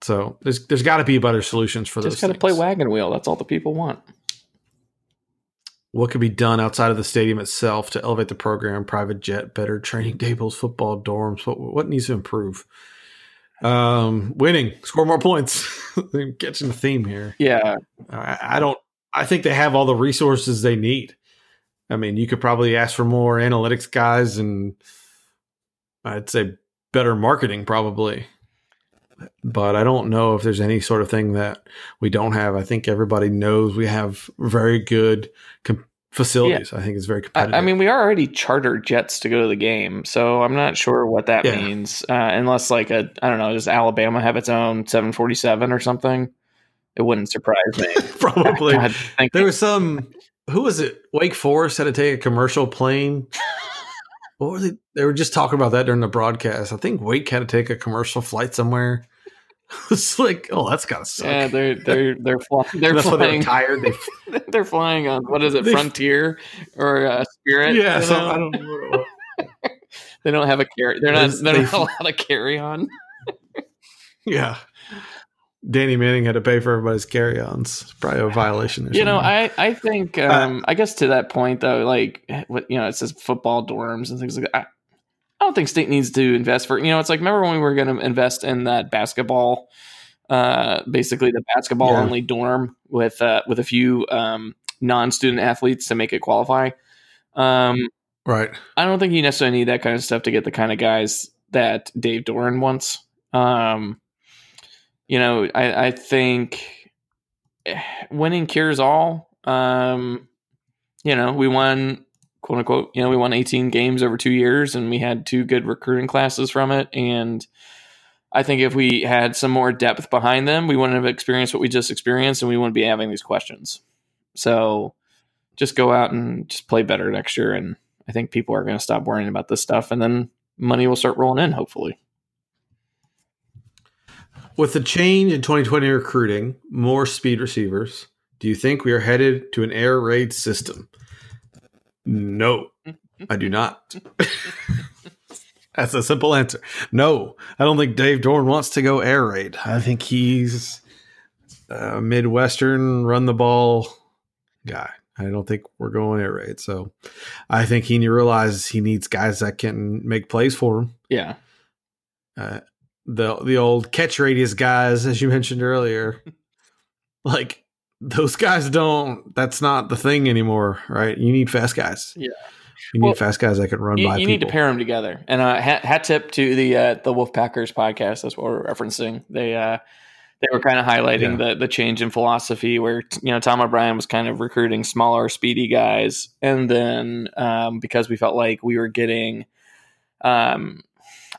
So there's there's got to be better solutions for those. Just got to play wagon wheel. That's all the people want. What could be done outside of the stadium itself to elevate the program? Private jet, better training tables, football dorms. What what needs to improve? Um, winning, score more points. Catching the theme here. Yeah, I, I don't. I think they have all the resources they need. I mean, you could probably ask for more analytics guys and I'd say better marketing probably. But I don't know if there's any sort of thing that we don't have. I think everybody knows we have very good com- facilities. Yeah. I think it's very competitive. I, I, mean, we are already charter jets to go to the game, so I'm not sure what that yeah. means. Uh, unless, like a, I don't know, does Alabama have its own 747 or something? It wouldn't surprise me. Probably. God, there was some who was it? Wake Forest had to take a commercial plane. what were they? They were just talking about that during the broadcast. I think Wake had to take a commercial flight somewhere. it's like, oh, that's gotta suck. Yeah, they're they're they're, fly- they're flying. They're tired. They they're flying on what is it, they, Frontier or uh, Spirit? Yeah, so I don't know. they don't have a carry. They're not. They're not allowed to carry on. yeah, Danny Manning had to pay for everybody's carry-ons. Probably a violation. you know, I I think uh, um, uh, I guess to that point though, like what you know, it says football dorms and things like that. I, I don't think state needs to invest for. You know, it's like remember when we were going to invest in that basketball, uh, basically the basketball yeah. only dorm with uh, with a few um, non-student athletes to make it qualify. Um, right. I don't think you necessarily need that kind of stuff to get the kind of guys that Dave Doeren wants. Um, you know, I, I think winning cures all. Um, you know, we won quote unquote. You know, we won 18 games over two years, and we had two good recruiting classes from it. And I think if we had some more depth behind them, we wouldn't have experienced what we just experienced, and we wouldn't be having these questions. So just go out and just play better next year, and I think people are going to stop worrying about this stuff, and then money will start rolling in, hopefully. With the change in 2020 recruiting, more speed receivers, do you think we are headed to an air raid system? No, I do not. That's a simple answer. No, I don't think Dave Doeren wants to go air raid. I think he's a Midwestern run the ball guy. I don't think we're going air raid. So I think he needs realizes he needs guys that can make plays for him. Yeah. Uh, the the old catch radius guys, as you mentioned earlier, like those guys don't. That's not the thing anymore, right? You need fast guys. Yeah. You need Well, fast guys that can run You, by you people. need to pair them together. And uh, hat, hat tip to the uh, the Wolfpackers podcast. That's what we're referencing. They uh, they were kind of highlighting the the change in philosophy, where you know Tom O'Brien was kind of recruiting smaller, speedy guys, and then um, because we felt like we were getting, um,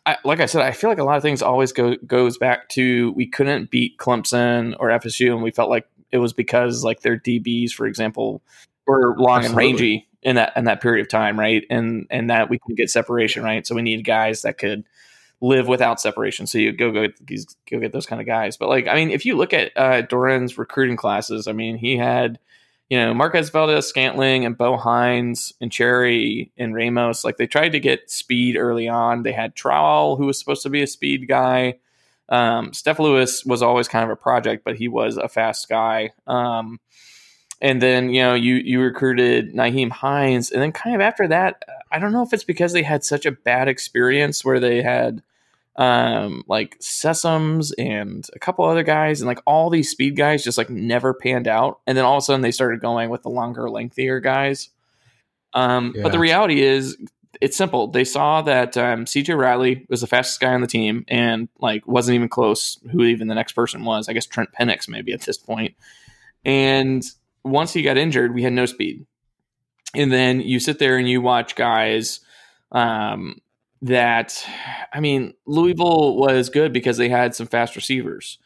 I, like I said, I feel like a lot of things always go goes back to we couldn't beat Clemson or FSU, and we felt like it was because like their DBs, for example, were long and rangy in that in that period of time, right? And and that we could get separation, right? So we need guys that could live without separation. So you go go go get those kind of guys. But like I mean, if you look at uh, Doeren's recruiting classes, I mean, he had you know Marquez Valdes, Scantling, and Bo Hines and Cherry and Ramos. Like they tried to get speed early on. They had Trowell, who was supposed to be a speed guy. Um, Steph Lewis was always kind of a project, but he was a fast guy. Um, and then you know you you recruited Nyheim Hines, and then kind of after that, I don't know if it's because they had such a bad experience where they had um like Sesums and a couple other guys, and like all these speed guys just like never panned out, and then all of a sudden they started going with the longer, lengthier guys. Um, but the reality is, it's simple. They saw that um, CJ Riley was the fastest guy on the team, and like wasn't even close who even the next person was. I guess Trent Pennix maybe at this point. And once he got injured, we had no speed. And then you sit there and you watch guys um, that, I mean, Louisville was good because they had some fast receivers.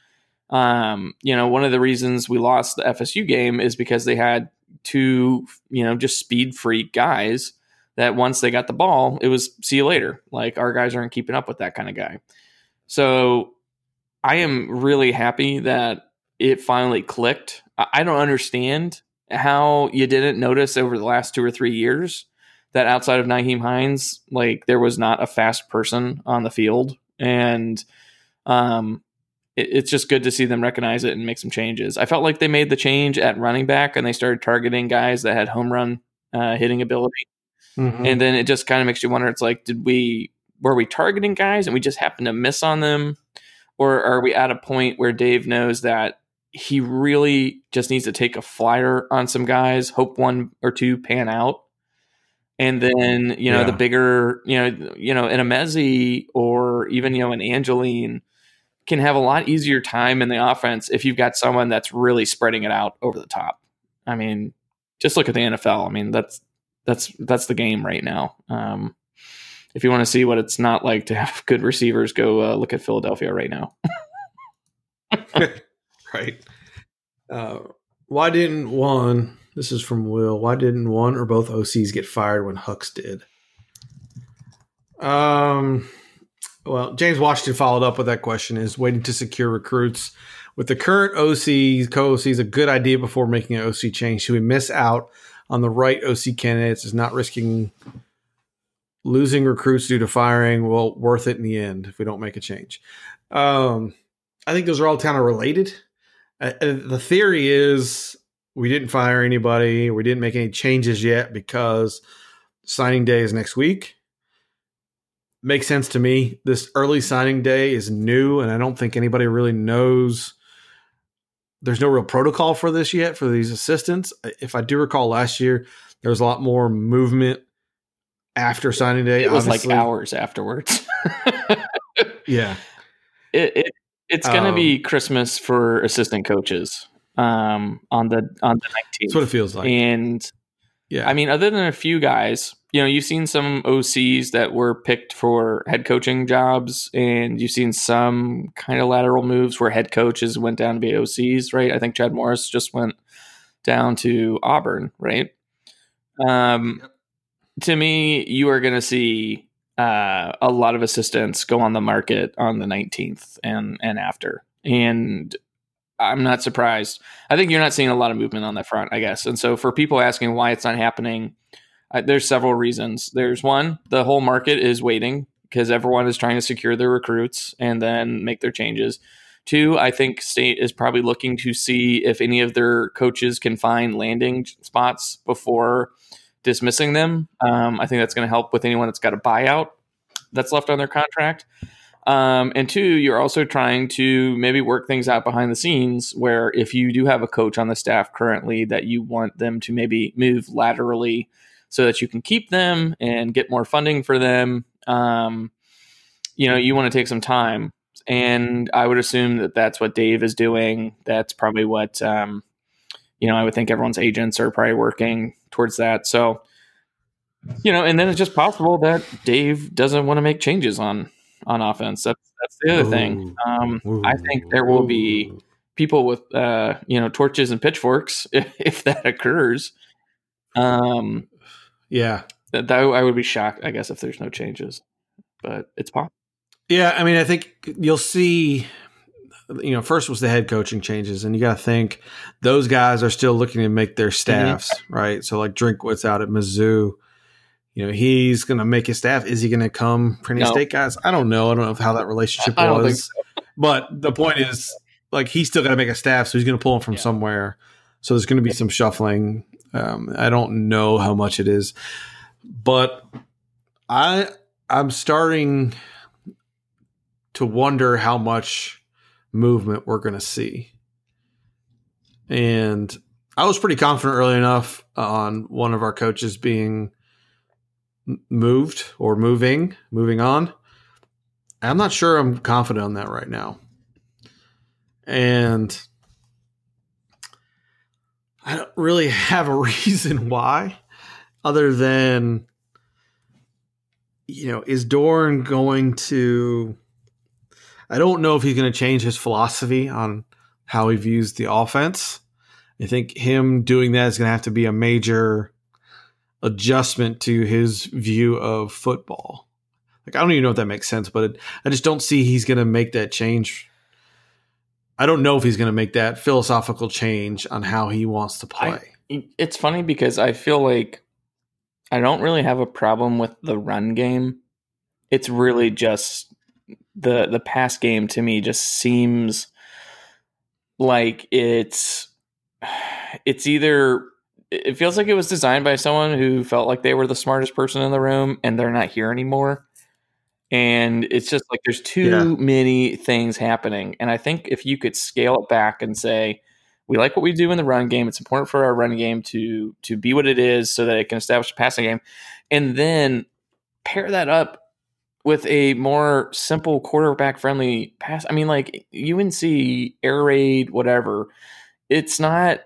Um, you know, one of the reasons we lost the FSU game is because they had two, you know, just speed freak guys that once they got the ball, it was see you later. Like our guys aren't keeping up with that kind of guy. So I am really happy that it finally clicked. I don't understand how you didn't notice over the last two or three years that outside of Nyheim Hines, like there was not a fast person on the field. And um, it, it's just good to see them recognize it and make some changes. I felt like they made the change at running back and they started targeting guys that had home run uh, hitting ability. Mhm. And then it just kind of makes you wonder it's like, did we, were we targeting guys and we just happened to miss on them? Or are we at a point where Dave knows that he really just needs to take a flyer on some guys, hope one or two pan out? And then, you know, Yeah. the bigger, you know, you know, an Emezie or even, you know, an Angeline can have a lot easier time in the offense if you've got someone that's really spreading it out over the top. I mean, just look at the NFL. I mean, that's that's that's the game right now. Um, if you want to see what it's not like to have good receivers, go uh, look at Philadelphia right now. right. Uh, why didn't one? This is from Will. Why didn't one or both OCs get fired when Hux did? Um. Well, James Washington followed up with that question. Is waiting to secure recruits with the current OCs, co-OCs, a good idea before making an OC change. Should we miss out on the right OC candidates? Is not risking losing recruits due to firing well worth it in the end if we don't make a change. Um, I think those are all kind of related. Uh, uh, the theory is we didn't fire anybody, we didn't make any changes yet because signing day is next week. Makes sense to me. This early signing day is new, and I don't think anybody really knows. There's no real protocol for this yet for these assistants. If I do recall last year, there was a lot more movement after signing day. It was obviously. like hours afterwards. Yeah. it, it it's going to Um, be Christmas for assistant coaches um, on the on the That's what it feels like. and Yeah. I mean, other than a few guys, you know, you've seen some OCs that were picked for head coaching jobs, and you've seen some kind of lateral moves where head coaches went down to be OCs, right? I think Chad Morris just went down to Auburn, right? Um, to me, you are going to see uh, a lot of assistants go on the market on the 19th and and after, and I'm not surprised. I think you're not seeing a lot of movement on that front, I guess. And so, for people asking why it's not happening, uh, there's several reasons. There's one, the whole market is waiting because everyone is trying to secure their recruits and then make their changes. Two, I think state is probably looking to see if any of their coaches can find landing spots before dismissing them. Um, I think that's going to help with anyone that's got a buyout that's left on their contract. Um, and two, you're also trying to maybe work things out behind the scenes where if you do have a coach on the staff currently that you want them to maybe move laterally so that you can keep them and get more funding for them, um, you know, you want to take some time. And I would assume that that's what Dave is doing. That's probably what, um, you know, I would think everyone's agents are probably working towards that. So, you know, and then it's just possible that Dave doesn't want to make changes on on offense. That's that's the other thing. Um, I think there will be people with uh, you know torches and pitchforks if, if that occurs. Um, yeah, that, that I would be shocked. I guess if there's no changes, but it's possible. Yeah, I mean, I think you'll see. You know, first was the head coaching changes, and you got to think those guys are still looking to make their staffs mm-hmm. right. So, like Drinkwitz out at Mizzou, you know, he's going to make his staff. Is he going to come any no. state guys? I don't know. I don't know how that relationship I was. So. But the point is, like, he's still got to make a staff, so he's going to pull them from yeah. somewhere. So there's going to be some shuffling. Um, I don't know how much it is, but I I'm starting to wonder how much movement we're going to see. And I was pretty confident early enough on one of our coaches being moved or moving, moving on. I'm not sure I'm confident on that right now. And I don't really have a reason why, other than, you know, is Doeren going to. I don't know if he's going to change his philosophy on how he views the offense. I think him doing that is going to have to be a major adjustment to his view of football. Like I don't even know if that makes sense, but it, I just don't see he's going to make that change. I don't know if he's going to make that philosophical change on how he wants to play. I, it's funny because I feel like I don't really have a problem with the run game. It's really mm-hmm. just the the pass game to me just seems like it's it's either it feels like it was designed by someone who felt like they were the smartest person in the room and they're not here anymore. And it's just like there's too yeah. many things happening. And I think if you could scale it back and say, we like what we do in the run game. It's important for our run game to to be what it is so that it can establish a passing game. And then pair that up with a more simple quarterback friendly pass. I mean, like UNC, air raid, whatever. It's not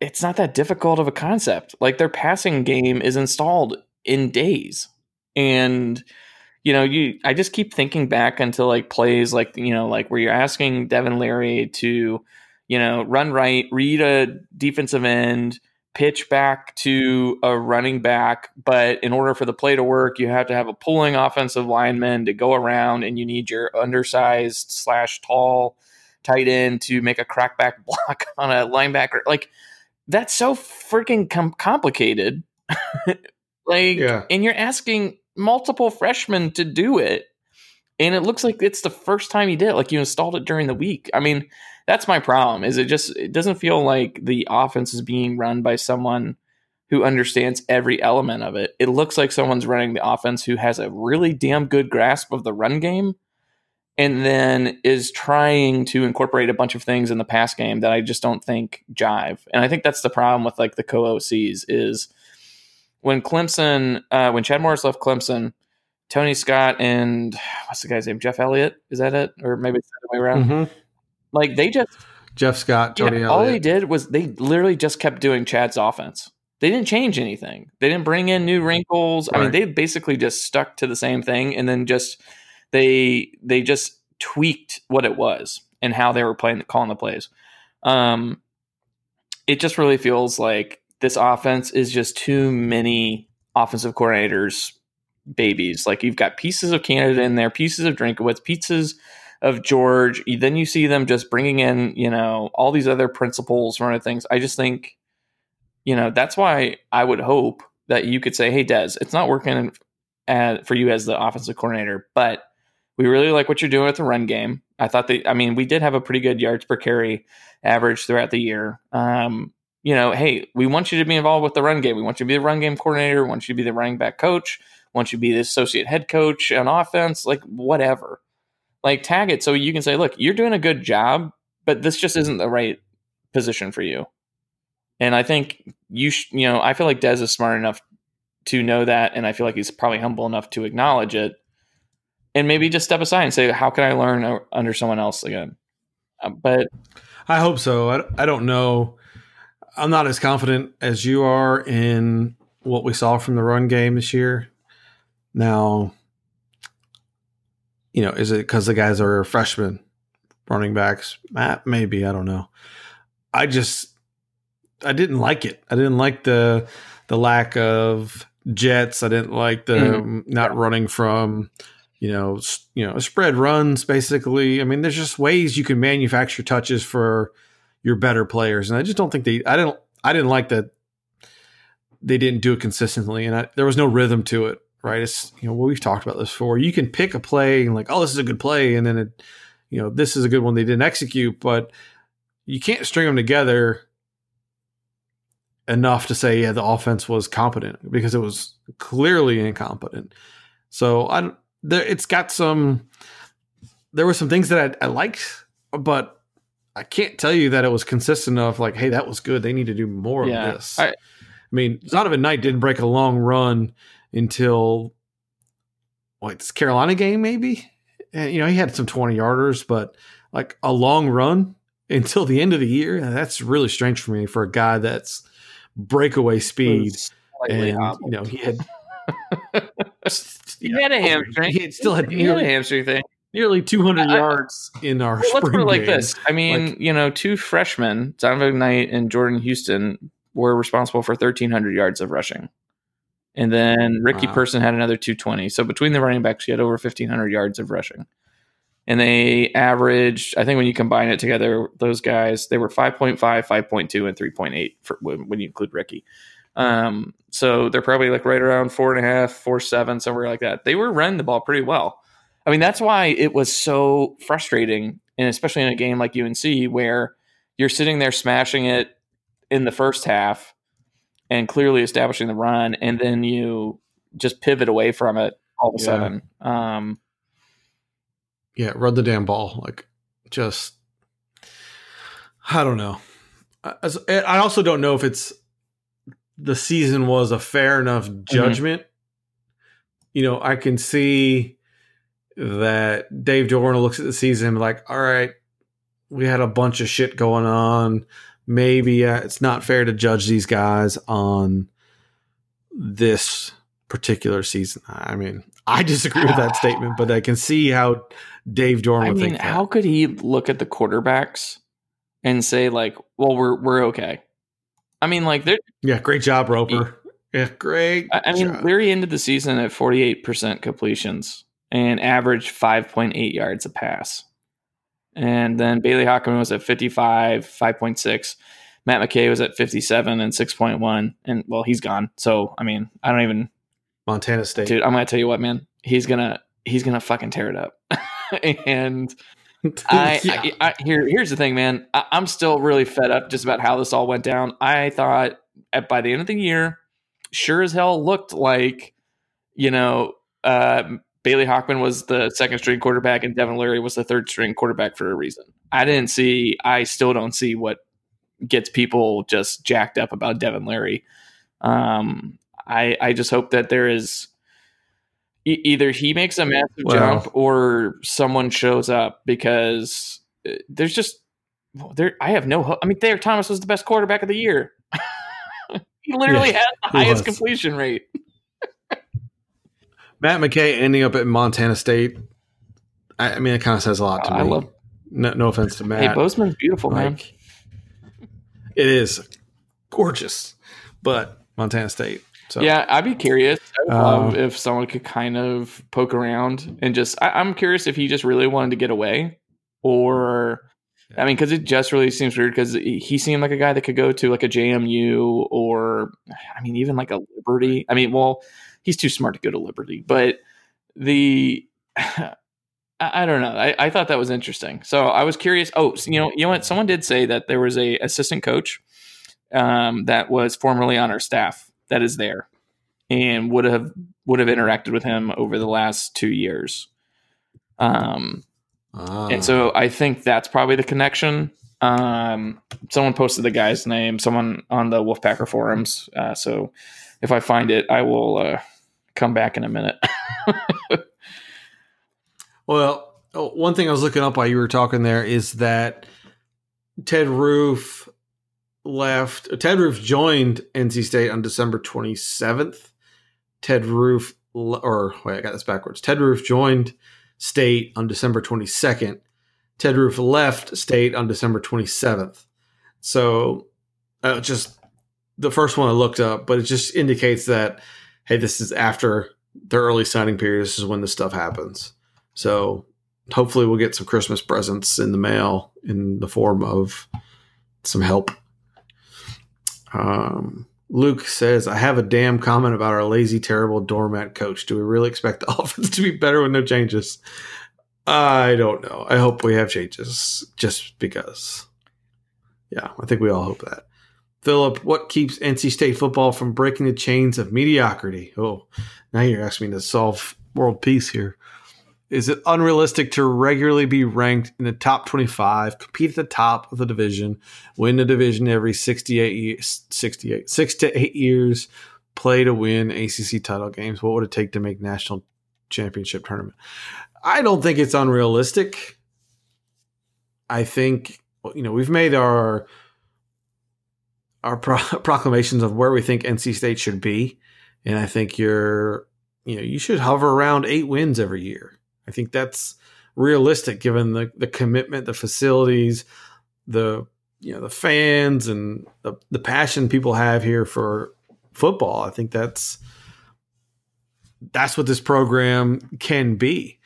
it's not that difficult of a concept. Like their passing game is installed in days. And you know, you I just keep thinking back until like plays like, you know, like where you're asking Devin Leary to, you know, run right, read a defensive end, pitch back to a running back, but in order for the play to work, you have to have a pulling offensive lineman to go around and you need your undersized slash tall tight end to make a crackback block on a linebacker. Like that's so freaking com- complicated. like, yeah. and you're asking multiple freshmen to do it. And it looks like it's the first time you did it. Like you installed it during the week. I mean, that's my problem. Is it just it doesn't feel like the offense is being run by someone who understands every element of it. It looks like someone's running the offense who has a really damn good grasp of the run game and then is trying to incorporate a bunch of things in the pass game that I just don't think jive. And I think that's the problem with like the co OCs is when Clemson, uh, when Chad Morris left Clemson, Tony Scott and what's the guy's name? Jeff Elliott? Is that it? Or maybe it's the other way around. Mm-hmm. Like they just Jeff Scott, Tony yeah, All they did was they literally just kept doing Chad's offense. They didn't change anything. They didn't bring in new wrinkles. I mean, they basically just stuck to the same thing and then just they they just tweaked what it was and how they were playing calling the plays. Um it just really feels like this offense is just too many offensive coordinators babies. Like you've got pieces of Canada in there, pieces of Drinkwitz, pieces of George. Then you see them just bringing in, you know, all these other principles, running things. I just think, you know, that's why I would hope that you could say, "Hey, Des, it's not working at, for you as the offensive coordinator, but we really like what you're doing with the run game." I thought that, I mean, we did have a pretty good yards per carry average throughout the year. Um, you know, hey, we want you to be involved with the run game. We want you to be the run game coordinator. We want you to be the running back coach. We want you to be the associate head coach on offense. Like whatever. Like tag it so you can say, look, you're doing a good job, but this just isn't the right position for you. And I think you, sh- you know, I feel like Dez is smart enough to know that, and I feel like he's probably humble enough to acknowledge it, and maybe just step aside and say, how can I learn under someone else again? Uh, but I hope so. I, I don't know. I'm not as confident as you are in what we saw from the run game this year. Now, you know, is it because the guys are freshmen running backs? Eh, maybe. I don't know. I just, I didn't like it. I didn't like the the lack of jets. I didn't like the Mhm. not running from, you know, you know, spread runs. Basically, I mean, there's just ways you can manufacture touches for your better players, and I just don't think they. I didn't. I didn't like that they didn't do it consistently, and I, there was no rhythm to it. Right? It's you know, well, we've talked about this before. You can pick a play and like, oh, this is a good play, and then it, you know, this is a good one they didn't execute, but you can't string them together enough to say yeah the offense was competent because it was clearly incompetent. So I there it's got some there were some things that I, I liked, but I can't tell you that it was consistent enough. Like, hey, that was good. They need to do more Yeah. of this. I- I, mean, Zonovan Knight didn't break a long run until like this Carolina game, maybe. And, you know, he had some twenty yarders, but like a long run until the end of the year, that's really strange for me for a guy that's breakaway speed. And hobbled. you know, he had He had a hamstring. He had, still had He had a hamstring thing. Nearly 200 I- yards in our Well, let's put it like game. this. I mean, you know, two freshmen, Donovan Knight and Jordan Houston, were responsible for 1,300 yards of rushing. And then Ricky Wow. Person had another 220. So between the running backs, you had over 1,500 yards of rushing. And they averaged, I think when you combine it together, those guys, they were 5.5, 5.2, and 3.8 for when, when you include Ricky. Um, so they're probably like right around four and a half, four, seven, somewhere like that. They were running the ball pretty well. I mean, that's why it was so frustrating, and especially in a game like UNC where you're sitting there smashing it in the first half and clearly establishing the run, and then you just pivot away from it all of a Yeah. sudden. Um, Yeah, run the damn ball. Like, just, I don't know. I, as- I also don't know if it's the season was a fair enough judgment. You know, I can see that Dave Doeren looks at the season like, all right, we had a bunch of shit going on. Maybe uh, it's not fair to judge these guys on this particular season. I mean, I disagree with that statement, but I can see how Dave Doeren I would mean, think that. how could he look at the quarterbacks and say like, "Well, we're we're okay"? I mean, like they're yeah, great job, Roper. Yeah, great. I I mean. Leary ended the season at 48% completions and averaged 5.8 yards a pass. And then Bailey Hockman was at 55, 5.6. Matt McKay was at 57 and 6.1. And well, he's gone. So, I mean, I don't even, Montana State. dude, I'm going to tell you what, man. He's going to, he's going to fucking tear it up. and I, Yeah. I, I here here's the thing, man. I, I'm still really fed up just about how this all went down. I thought at by the end of the year, sure as hell looked like you know uh, Bailey Hockman was the second string quarterback and Devin Leary was the third string quarterback for a reason. I didn't see. I still don't see what gets people just jacked up about Devin Leary. Um, I I just hope that there is e- either he makes a massive Well- jump or someone shows up because uh, there's just there. I have no hope. I mean, Thayer Thomas was the best quarterback of the year. he literally Yeah, had the highest was. completion rate. Matt McKay ending up at Montana State. I, I mean, it kind of says a lot to I me. love. no, no offense to Matt. Hey, Bozeman's beautiful, man. It is gorgeous, but Montana State. So Yeah, I'd be curious. I Um, love if someone could kind of poke around and just. I, I'm curious if he just really wanted to get away, or I mean, because it just really seems weird. Because he seemed like a guy that could go to like a JMU or, I mean, even like a Liberty. I mean, well, he's too smart to go to Liberty, but the. I I don't know. I, I thought that was interesting. So I was curious. Oh, so, you know, you know what? Someone did say that there was a assistant coach um, that was formerly on our staff that is there and would have would have interacted with him over the last two years. Um, Ah. and so I think that's probably the connection. Um, someone posted the guy's name, someone on the Wolfpacker forums. Uh, so if I find it, I will uh, come back in a minute. Well, one thing I was looking up while you were talking there is that Ted Roof left. Ted Roof joined NC State on December 27th. Ted Roof, or wait, I got this backwards. Ted Roof joined State on December 22nd. Ted Roof left State on December 27th. So, uh, just the first one I looked up, but it just indicates that hey, this is after their early signing period. This is when this stuff happens. So hopefully we'll get some Christmas presents in the mail in the form of some help. Um, Luke says, I have a damn comment about our lazy, terrible doormat coach. Do we really expect the offense to be better with no changes? I don't know. I hope we have changes just because. Yeah, I think we all hope that. Philip, what keeps NC State football from breaking the chains of mediocrity? Oh, now you're asking me to solve world peace here. Is it unrealistic to regularly be ranked in the top 25, compete at the top of the division, win the division every 68 years, 68, six to eight years, play to win ACC title games? What would it take to make national championship tournament? I don't think it's unrealistic. I think you know we've made our our pro- proclamations of where we think NC State should be, and I think you're you know you should hover around eight wins every year. I think that's realistic given the the commitment, the facilities, the you know the fans, and the the passion people have here for football. I think that's that's what this program can be.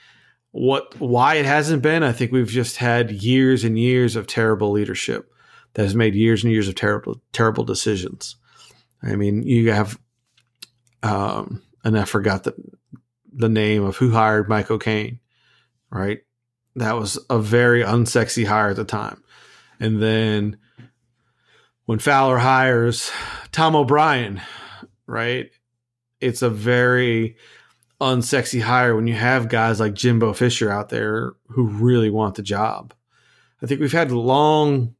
What why it hasn't been, I think we've just had years and years of terrible leadership that has made years and years of terrible terrible decisions. I mean, you have um and I forgot the the name of who hired Mike O'Cain, right? That was a very unsexy hire at the time. And then when Fowler hires Tom O'Brien, right? It's a very unsexy hire when you have guys like Jimbo Fisher out there who really want the job. I think we've had long,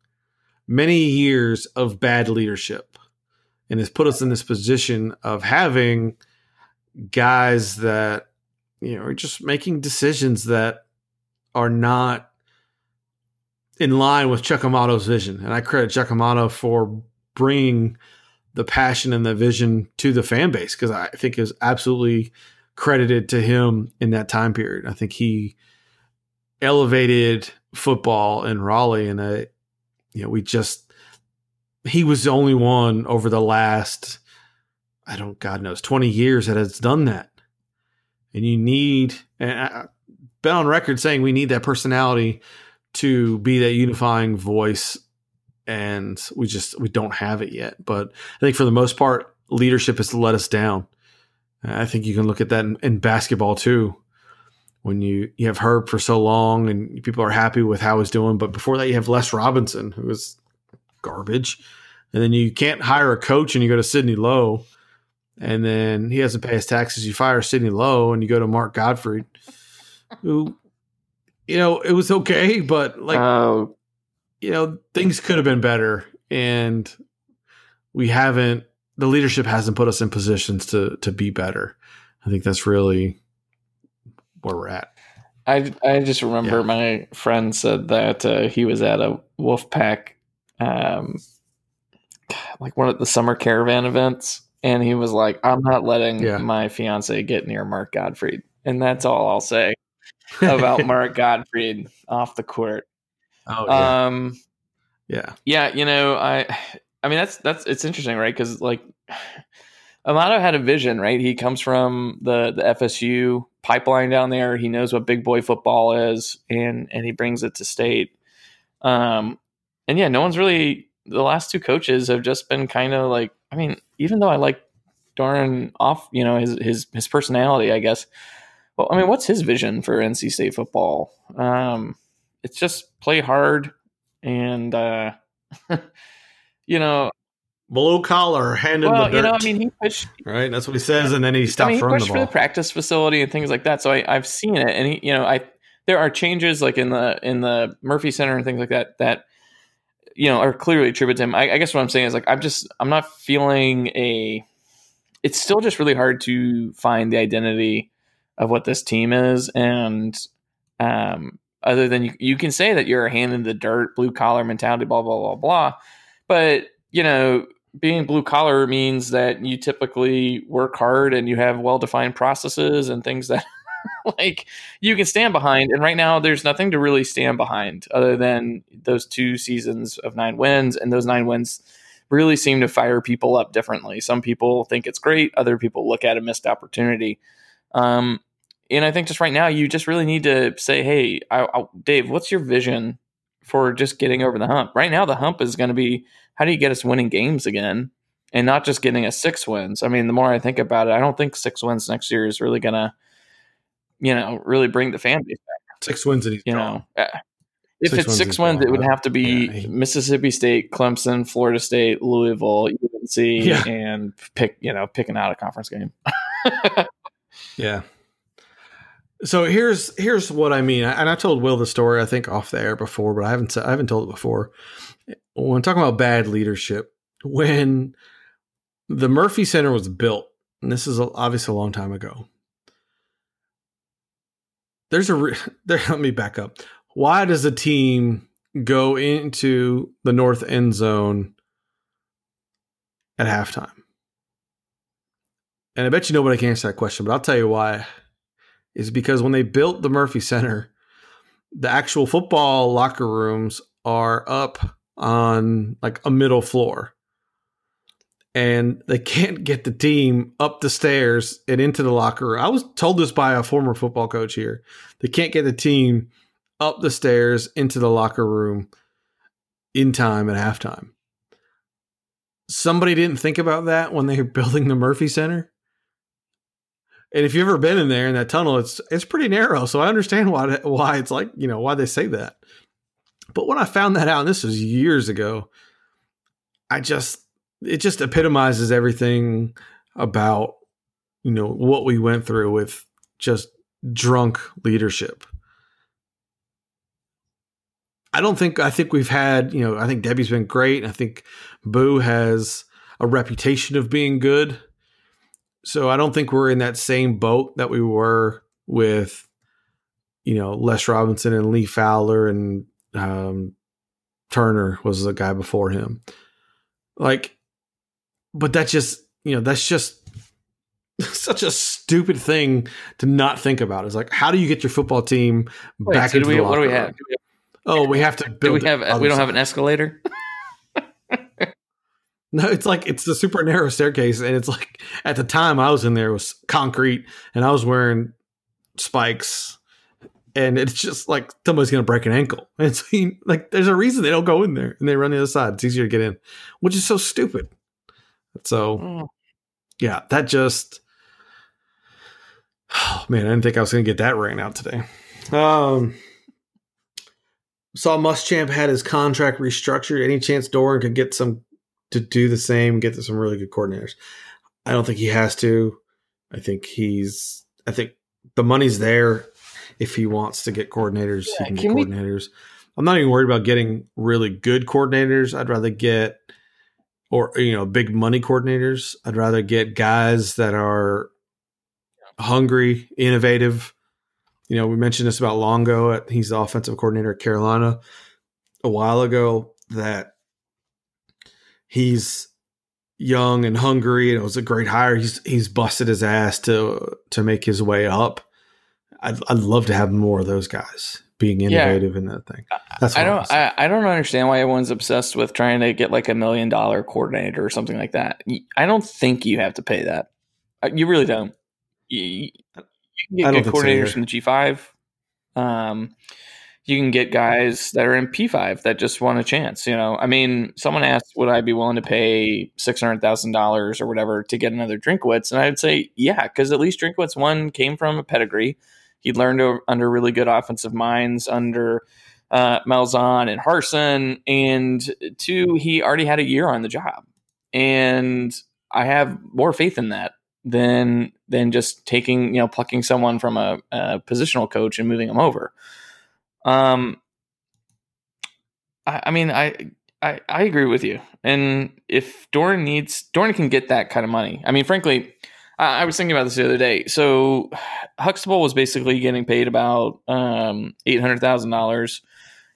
many years of bad leadership and has put us in this position of having guys that, you know, are just making decisions that are not in line with Chuck Amato's vision. And I credit Chuck Amato for bringing the passion and the vision to the fan base because I think is absolutely credited to him in that time period. I think he elevated football in Raleigh, and I, you know, we just he was the only one over the last I don't God knows twenty years that has done that. And you need, and I've been on record saying we need that personality to be that unifying voice and we just we don't have it yet. But i think for the most part leadership has let us down. I think you can look at that in, in basketball too when you you have herb for so long and people are happy with how he's doing but before that you have les robinson who was garbage and then you can't hire a coach and you go to sidney lowe and then he doesn't pay his taxes you fire sidney lowe and you go to mark gottfried who you know it was okay but like Oh, you know, things could have been better, and we haven't. The leadership hasn't put us in positions to to be better. I think that's really where we're at. I I just remember Yeah. my friend said that uh, he was at a Wolfpack um, like one of the summer caravan events, and he was like, "I'm not letting Yeah. my fiance get near Mark Gottfried," and that's all I'll say about Mark Gottfried off the court. oh yeah, Um, yeah, yeah, you know, I, I mean, that's that's it's interesting, right? Because like, Amato had a vision, right? He comes from the the FSU pipeline down there. He knows what big boy football is, and and he brings it to state. Um, and yeah, no one's really. The last two coaches have just been kind of like. I mean, even though I like Doeren off, you know, his his his personality, I guess. Well, I mean, what's his vision for NC State football? Um, it's just play hard and uh, you know, blue collar, hand in the dirt. you know, I mean, he pushed. right? That's what he says, and then he I stops mean, he pushed the for the practice facility and things like that. So I, I've seen it, and he, you know, I there are changes like in the in the Murphy Center and things like that that you know are clearly attributed to him. I, I guess what I'm saying is like I'm just I'm not feeling a. It's still just really hard to find the identity of what this team is, and um, other than you, you can say that you're a hand in the dirt, blue collar mentality, blah blah blah blah, but you know being blue collar means that you typically work hard and you have well defined processes and things that like you can stand behind. And right now, there's nothing to really stand behind other than those two seasons of nine wins, and those nine wins really seem to fire people up differently. Some people think it's great, other people look at a missed opportunity. Um, and I think just right now, you just really need to say, "Hey, I, I, Dave, what's your vision for just getting over the hump?" Right now, the hump is going to be how do you get us winning games again, and not just getting us six wins. I mean, the more I think about it, I don't think six wins next year is really going to, you know, really bring the fan base back. Six wins and he's You gone. know, Uh, if Six it's wins six wins, gone. it would have to be Yeah, he- Mississippi State, Clemson, Florida State, Louisville, UNC, Yeah. and pick you know picking out a conference game. Yeah. So here's here's what I mean, and I told Will the story I think off the air before, but I haven't I haven't told it before. When talking about bad leadership, when the Murphy Center was built, and this is obviously a long time ago. There's a re- there. Let me back up. Why does a team go into the north end zone at halftime? And I bet you nobody can answer that question, but I'll tell you why. Is because when they built the Murphy Center, the actual football locker rooms are up on like a middle floor. And they can't get the team up the stairs and into the locker room. I was told this by a former football coach here. They can't get the team up the stairs into the locker room in time at halftime. Somebody didn't think about that when they were building the Murphy Center. And if you've ever been in there in that tunnel, it's it's pretty narrow. So I understand why why it's like you know why they say that. But when I found that out, and this was years ago, I just it just epitomizes everything about you know what we went through with just drunk leadership. I don't think I think we've had you know I think Debbie's been great. I think Boo has a reputation of being good. So I don't think we're in that same boat that we were with, you know, Les Robinson and Lee Fowler and um, Turner was the guy before him. Like, but that's just, you know, that's just such a stupid thing to not think about. It's like, how do you get your football team Wait, back so do into we, the what do we have? Oh, we have to Do build. we have? We don't other have an escalator. No, it's like it's the super narrow staircase, and it's like at the time I was in there it was concrete, and I was wearing spikes, and it's just like somebody's gonna break an ankle. And so you, like there's a reason they don't go in there and they run the other side. It's easier to get in, which is so stupid. So Oh, yeah, that just oh man, I didn't think I was gonna get that ran out today. Um saw Muschamp had his contract restructured. Any chance Doeren could get some to do the same, get to some really good coordinators? I don't think he has to. I think he's I think the money's there if he wants to get coordinators, Yeah, he can get can we- coordinators. I'm not even worried about getting really good coordinators. I'd rather get or you know, big money coordinators. I'd rather get guys that are hungry, innovative. You know, we mentioned this about Longo. At, he's the offensive coordinator at Carolina a while ago. That he's young and hungry, and it was a great hire. He's he's busted his ass to to make his way up. I'd, I'd love to have more of those guys being Yeah. innovative in that thing. That's I don't. I, I don't understand why everyone's obsessed with trying to get like a million dollar coordinator or something like that. I don't think you have to pay that. Uh, You really don't. You, you can get think so coordinators from the G five. Um, you can get guys that are in P five that just want a chance. You know, I mean, someone asked, would I be willing to pay six hundred thousand dollars or whatever to get another Drinkwitz? And I'd say, yeah, because at least Drinkwitz one came from a pedigree. He learned under really good offensive minds under uh, Malzahn and Harsin, and two, he already had a year on the job, and I have more faith in that than than just taking you know plucking someone from a, a positional coach and moving them over. Um, I, I mean, I, I I agree with you, and if Dorn needs Doeren can get that kind of money. I mean, frankly. I was thinking about this the other day. So Huxtable was basically getting paid about um, eight hundred thousand dollars,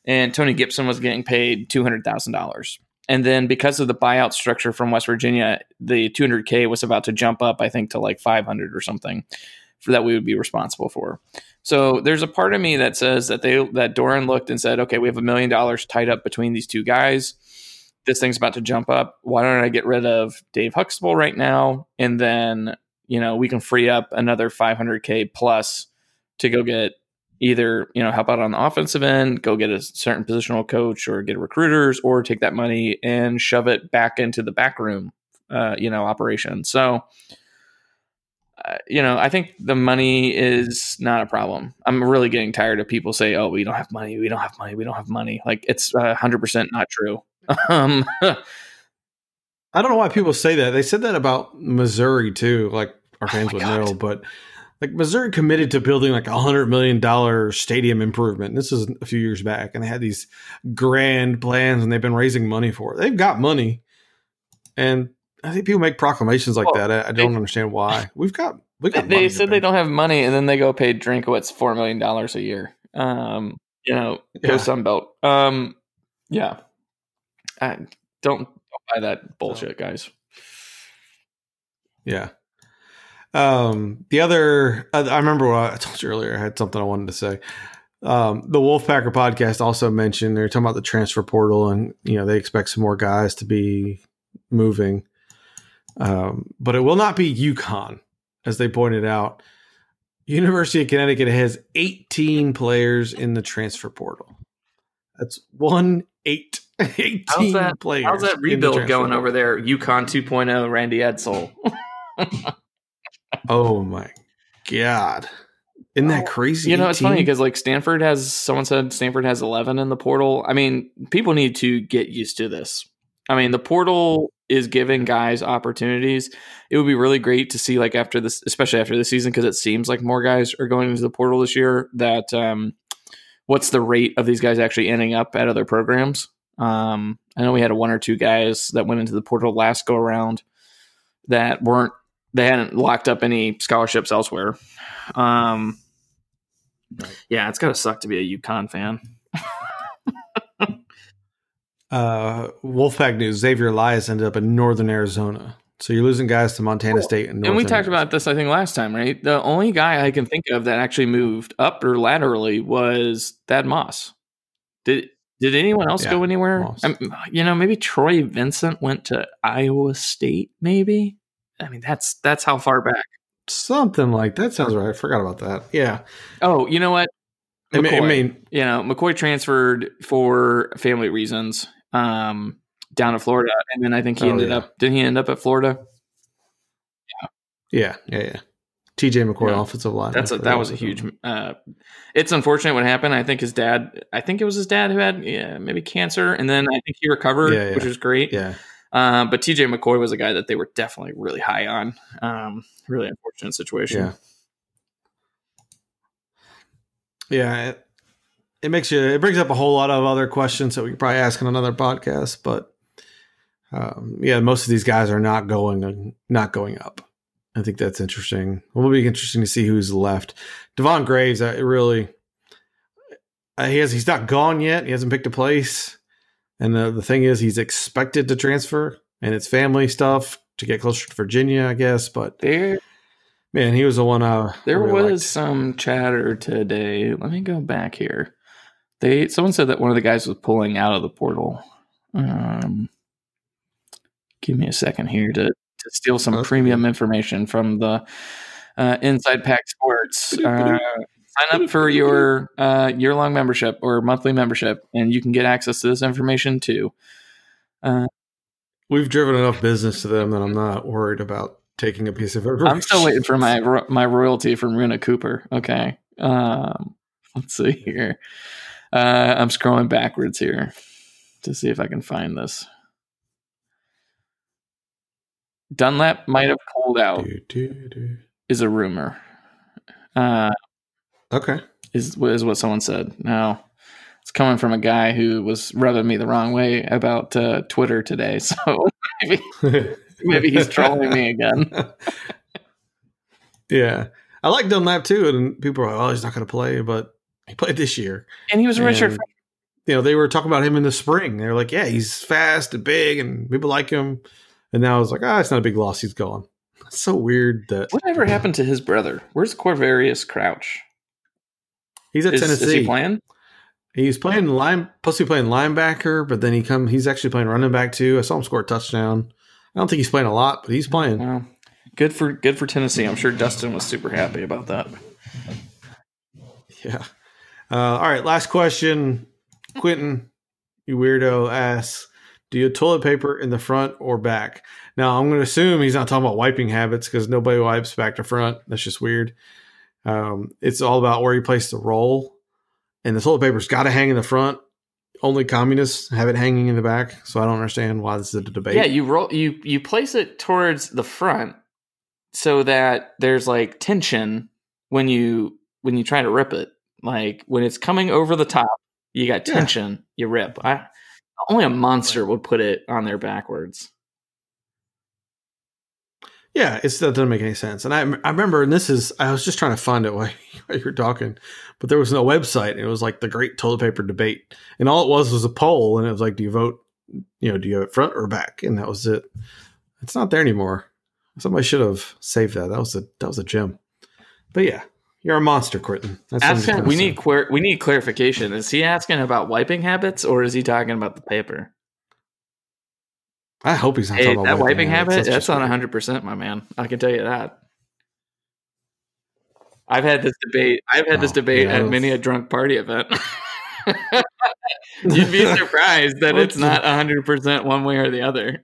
and Tony Gibson was getting paid two hundred thousand dollars. And then because of the buyout structure from West Virginia, the two hundred k was about to jump up, I think, to like five hundred or something, for that we would be responsible for. So there's a part of me that says that they that Doeren looked and said, okay, we have a million dollars tied up between these two guys. This thing's about to jump up. Why don't I get rid of Dave Huxtable right now, and then you know we can free up another 500k plus to go get either you know help out on the offensive end go get a certain positional coach or get recruiters or take that money and shove it back into the back room uh, you know operation. So uh, you know i think the money is not a problem. I'm really getting tired of people say oh we don't have money. We don't have money. We don't have money. Like it's uh, 100% not true. Um I don't know why people say that. They said that about Missouri too. Like our fans Oh would God. know, but like Missouri committed to building like a hundred million dollar stadium improvement. This is a few years back, and they had these grand plans, and they've been raising money for it. They've got money, and I think people make proclamations like Well, that. I, I don't understand why. We've got we they, got. they said they don't have money and then they go pay Drinkwitz four million dollars a year. Um, you know, go Yeah. Sunbelt. Um, yeah, I don't buy that bullshit, guys. Yeah. Um, the other, I, I remember what I told you earlier. I had something I wanted to say. Um, the Wolfpacker podcast also mentioned they're talking about the transfer portal, and you know they expect some more guys to be moving, um, but it will not be UConn, as they pointed out. University of Connecticut has 18 players in the transfer portal. That's one eight. 18 How's that- players. How's that rebuild going portal. over there? UConn 2.0, Randy Edsall. Oh my god! Isn't that crazy? You know, it's funny because like Stanford has someone said Stanford has 11 in the portal. I mean, people need to get used to this. I mean, the portal is giving guys opportunities. It would be really great to see like after this, especially after this season, because it seems like more guys are going into the portal this year. That um, what's the rate of these guys actually ending up at other programs? Um, I know we had one or two guys that went into the portal last go around that weren't they hadn't locked up any scholarships elsewhere. Um, yeah, it's gotta suck to be a UConn fan. uh, Wolfpack news: Xavier Elias ended up in Northern Arizona. So you're losing guys to Montana State and and we talked about this, I think, last time, right? The only guy I can think of that actually moved up or laterally was Thad Moss. Did did anyone else Yeah, go anywhere? Um, you know, maybe Troy Vincent went to Iowa State. Maybe. I mean, that's that's how far back. something like that. Sounds right. I forgot about that. Yeah, Oh, you know what? I mean, I mean, you know, McCoy transferred for family reasons um, down to Florida, and then I think he Oh, ended yeah. up. Did he end up at Florida? yeah, yeah, yeah. TJ McCoy, Yeah. offensive line. That's a, that was a huge. Uh, it's unfortunate what happened. I think his dad. I think it was his dad who had yeah, maybe cancer, and then I think he recovered, Yeah, which was great. Yeah, Uh, but TJ McCoy was a guy that they were definitely really high on. Um, really unfortunate situation. yeah, yeah. It, it makes you. It brings up a whole lot of other questions that we could probably ask in another podcast. But um, yeah, most of these guys are not going not going up. I think that's interesting. It will be interesting to see who's left. Devon Graves, I really, uh, he has he's not gone yet. He hasn't picked a place, and the the thing is, he's expected to transfer. and it's family stuff to get closer to Virginia, I guess. But There, man, he was the one. Uh, I there really was liked. some chatter today. Let me go back here. They someone said that one of the guys was pulling out of the portal. Um, give me a second here to to steal some That's premium information from the uh, Inside Pack Sports. Uh, sign up for your uh, year long membership or monthly membership, and you can get access to this information too. We've driven enough business to them that I'm not worried about taking a piece of information. I'm still waiting for my ro- my royalty from Runa Cooper. Okay, um, let's see here. Uh, I'm scrolling backwards here to see if I can find this. Dunlap might have pulled out, Do, do, do. is a rumor. Uh, Okay. is is what someone said. Now, it's coming from a guy who was rubbing me the wrong way about uh, Twitter today. So maybe maybe he's trolling me again. yeah. I like Dunlap too, and people are like, "Oh, he's not going to play," but he played this year. And he was a Richard. You know, they were talking about him in the spring. They were like, "Yeah, he's fast and big, and people like him." And now it's like, "Ah, it's not a big loss. He's gone." It's so weird that Whatever happened to his brother? Where's Corvarius Crouch? he's at Is, Tennessee. is he playing? He's playing line, supposed to be playing linebacker, but then he come. He's actually playing running back too. I saw him score a touchdown. I don't think he's playing a lot, but he's playing. Well, good for good for Tennessee. I'm sure Dustin was super happy about that. Yeah. Uh, all right. Last question. Quentin, you weirdo asks, do you toilet paper in the front or back? Now, I'm going to assume he's not talking about wiping habits because nobody wipes back to front. That's just weird. Um, it's all about where you place the roll. And the toilet paper's got to hang in the front. Only communists have it hanging in the back. So I don't understand why this is a debate. Yeah, you roll you you place it towards the front so that there's like tension when you when you try to rip it. Like when it's coming over the top, you got Yeah. tension, you rip. I only a monster would put it on there backwards. Yeah, it's, that doesn't make any sense. And I, I remember, and this is, I was just trying to find it while, while you were talking, but there was no website. And it was like the great toilet paper debate. And all it was was a poll. And it was like, do you vote, you know, do you have it front or back? And that was it. It's not there anymore. Somebody should have saved that. That was a, that was a gem. But yeah, you're a monster, Quentin. That's him, we need quer- we need clarification. Is he asking about wiping habits or is he talking about the paper? I hope he's not Hey, talking about that wiping habits. habit, that's on weird. 100%, my man. I can tell you that. I've had this debate. I've had this Oh, debate yeah. at many a drunk party event. You'd be surprised that it's not 100% one way or the other.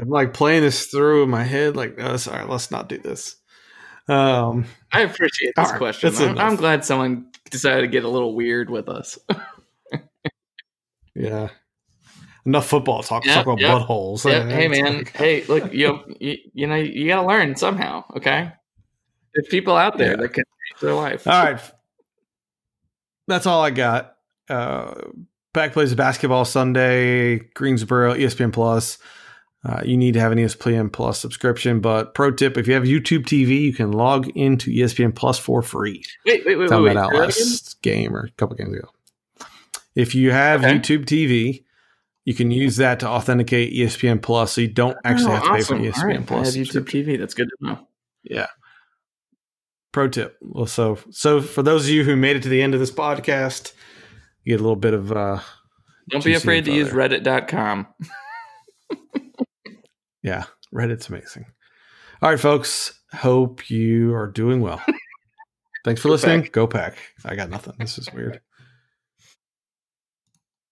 I'm like playing this through in my head. Like, no, sorry, let's not do this. Um, I appreciate this right, question. I'm. I'm glad someone decided to get a little weird with us. Yeah. Enough football talk. Yeah, talk about yeah. buttholes. Yeah, Yeah, hey man, like- hey look, you, you you know you got to learn somehow. Okay, there's people out there Yeah. that can change their life. All right. That's all I got. Uh, Pack plays basketball Sunday, Greensboro, ESPN Plus. Uh, you need to have an ESPN Plus subscription. But pro tip: if you have YouTube TV, you can log into ESPN Plus for free. Wait, wait, wait, Found wait. that out Say that again? last game or a couple games ago. If you have Okay. YouTube TV, you can use that to authenticate ESPN Plus, so you don't actually Oh, have to pay for awesome. the All ESPN right, I Plus. have YouTube. TV. That's good to know. Yeah. Pro tip. Well, so so for those of you who made it to the end of this podcast, you get a little bit of uh Don't be afraid to use info Reddit.com. yeah, Reddit's amazing. All right, folks. Hope you are doing well. Thanks for Go listening. Pack. Go pack. I got nothing. This is weird.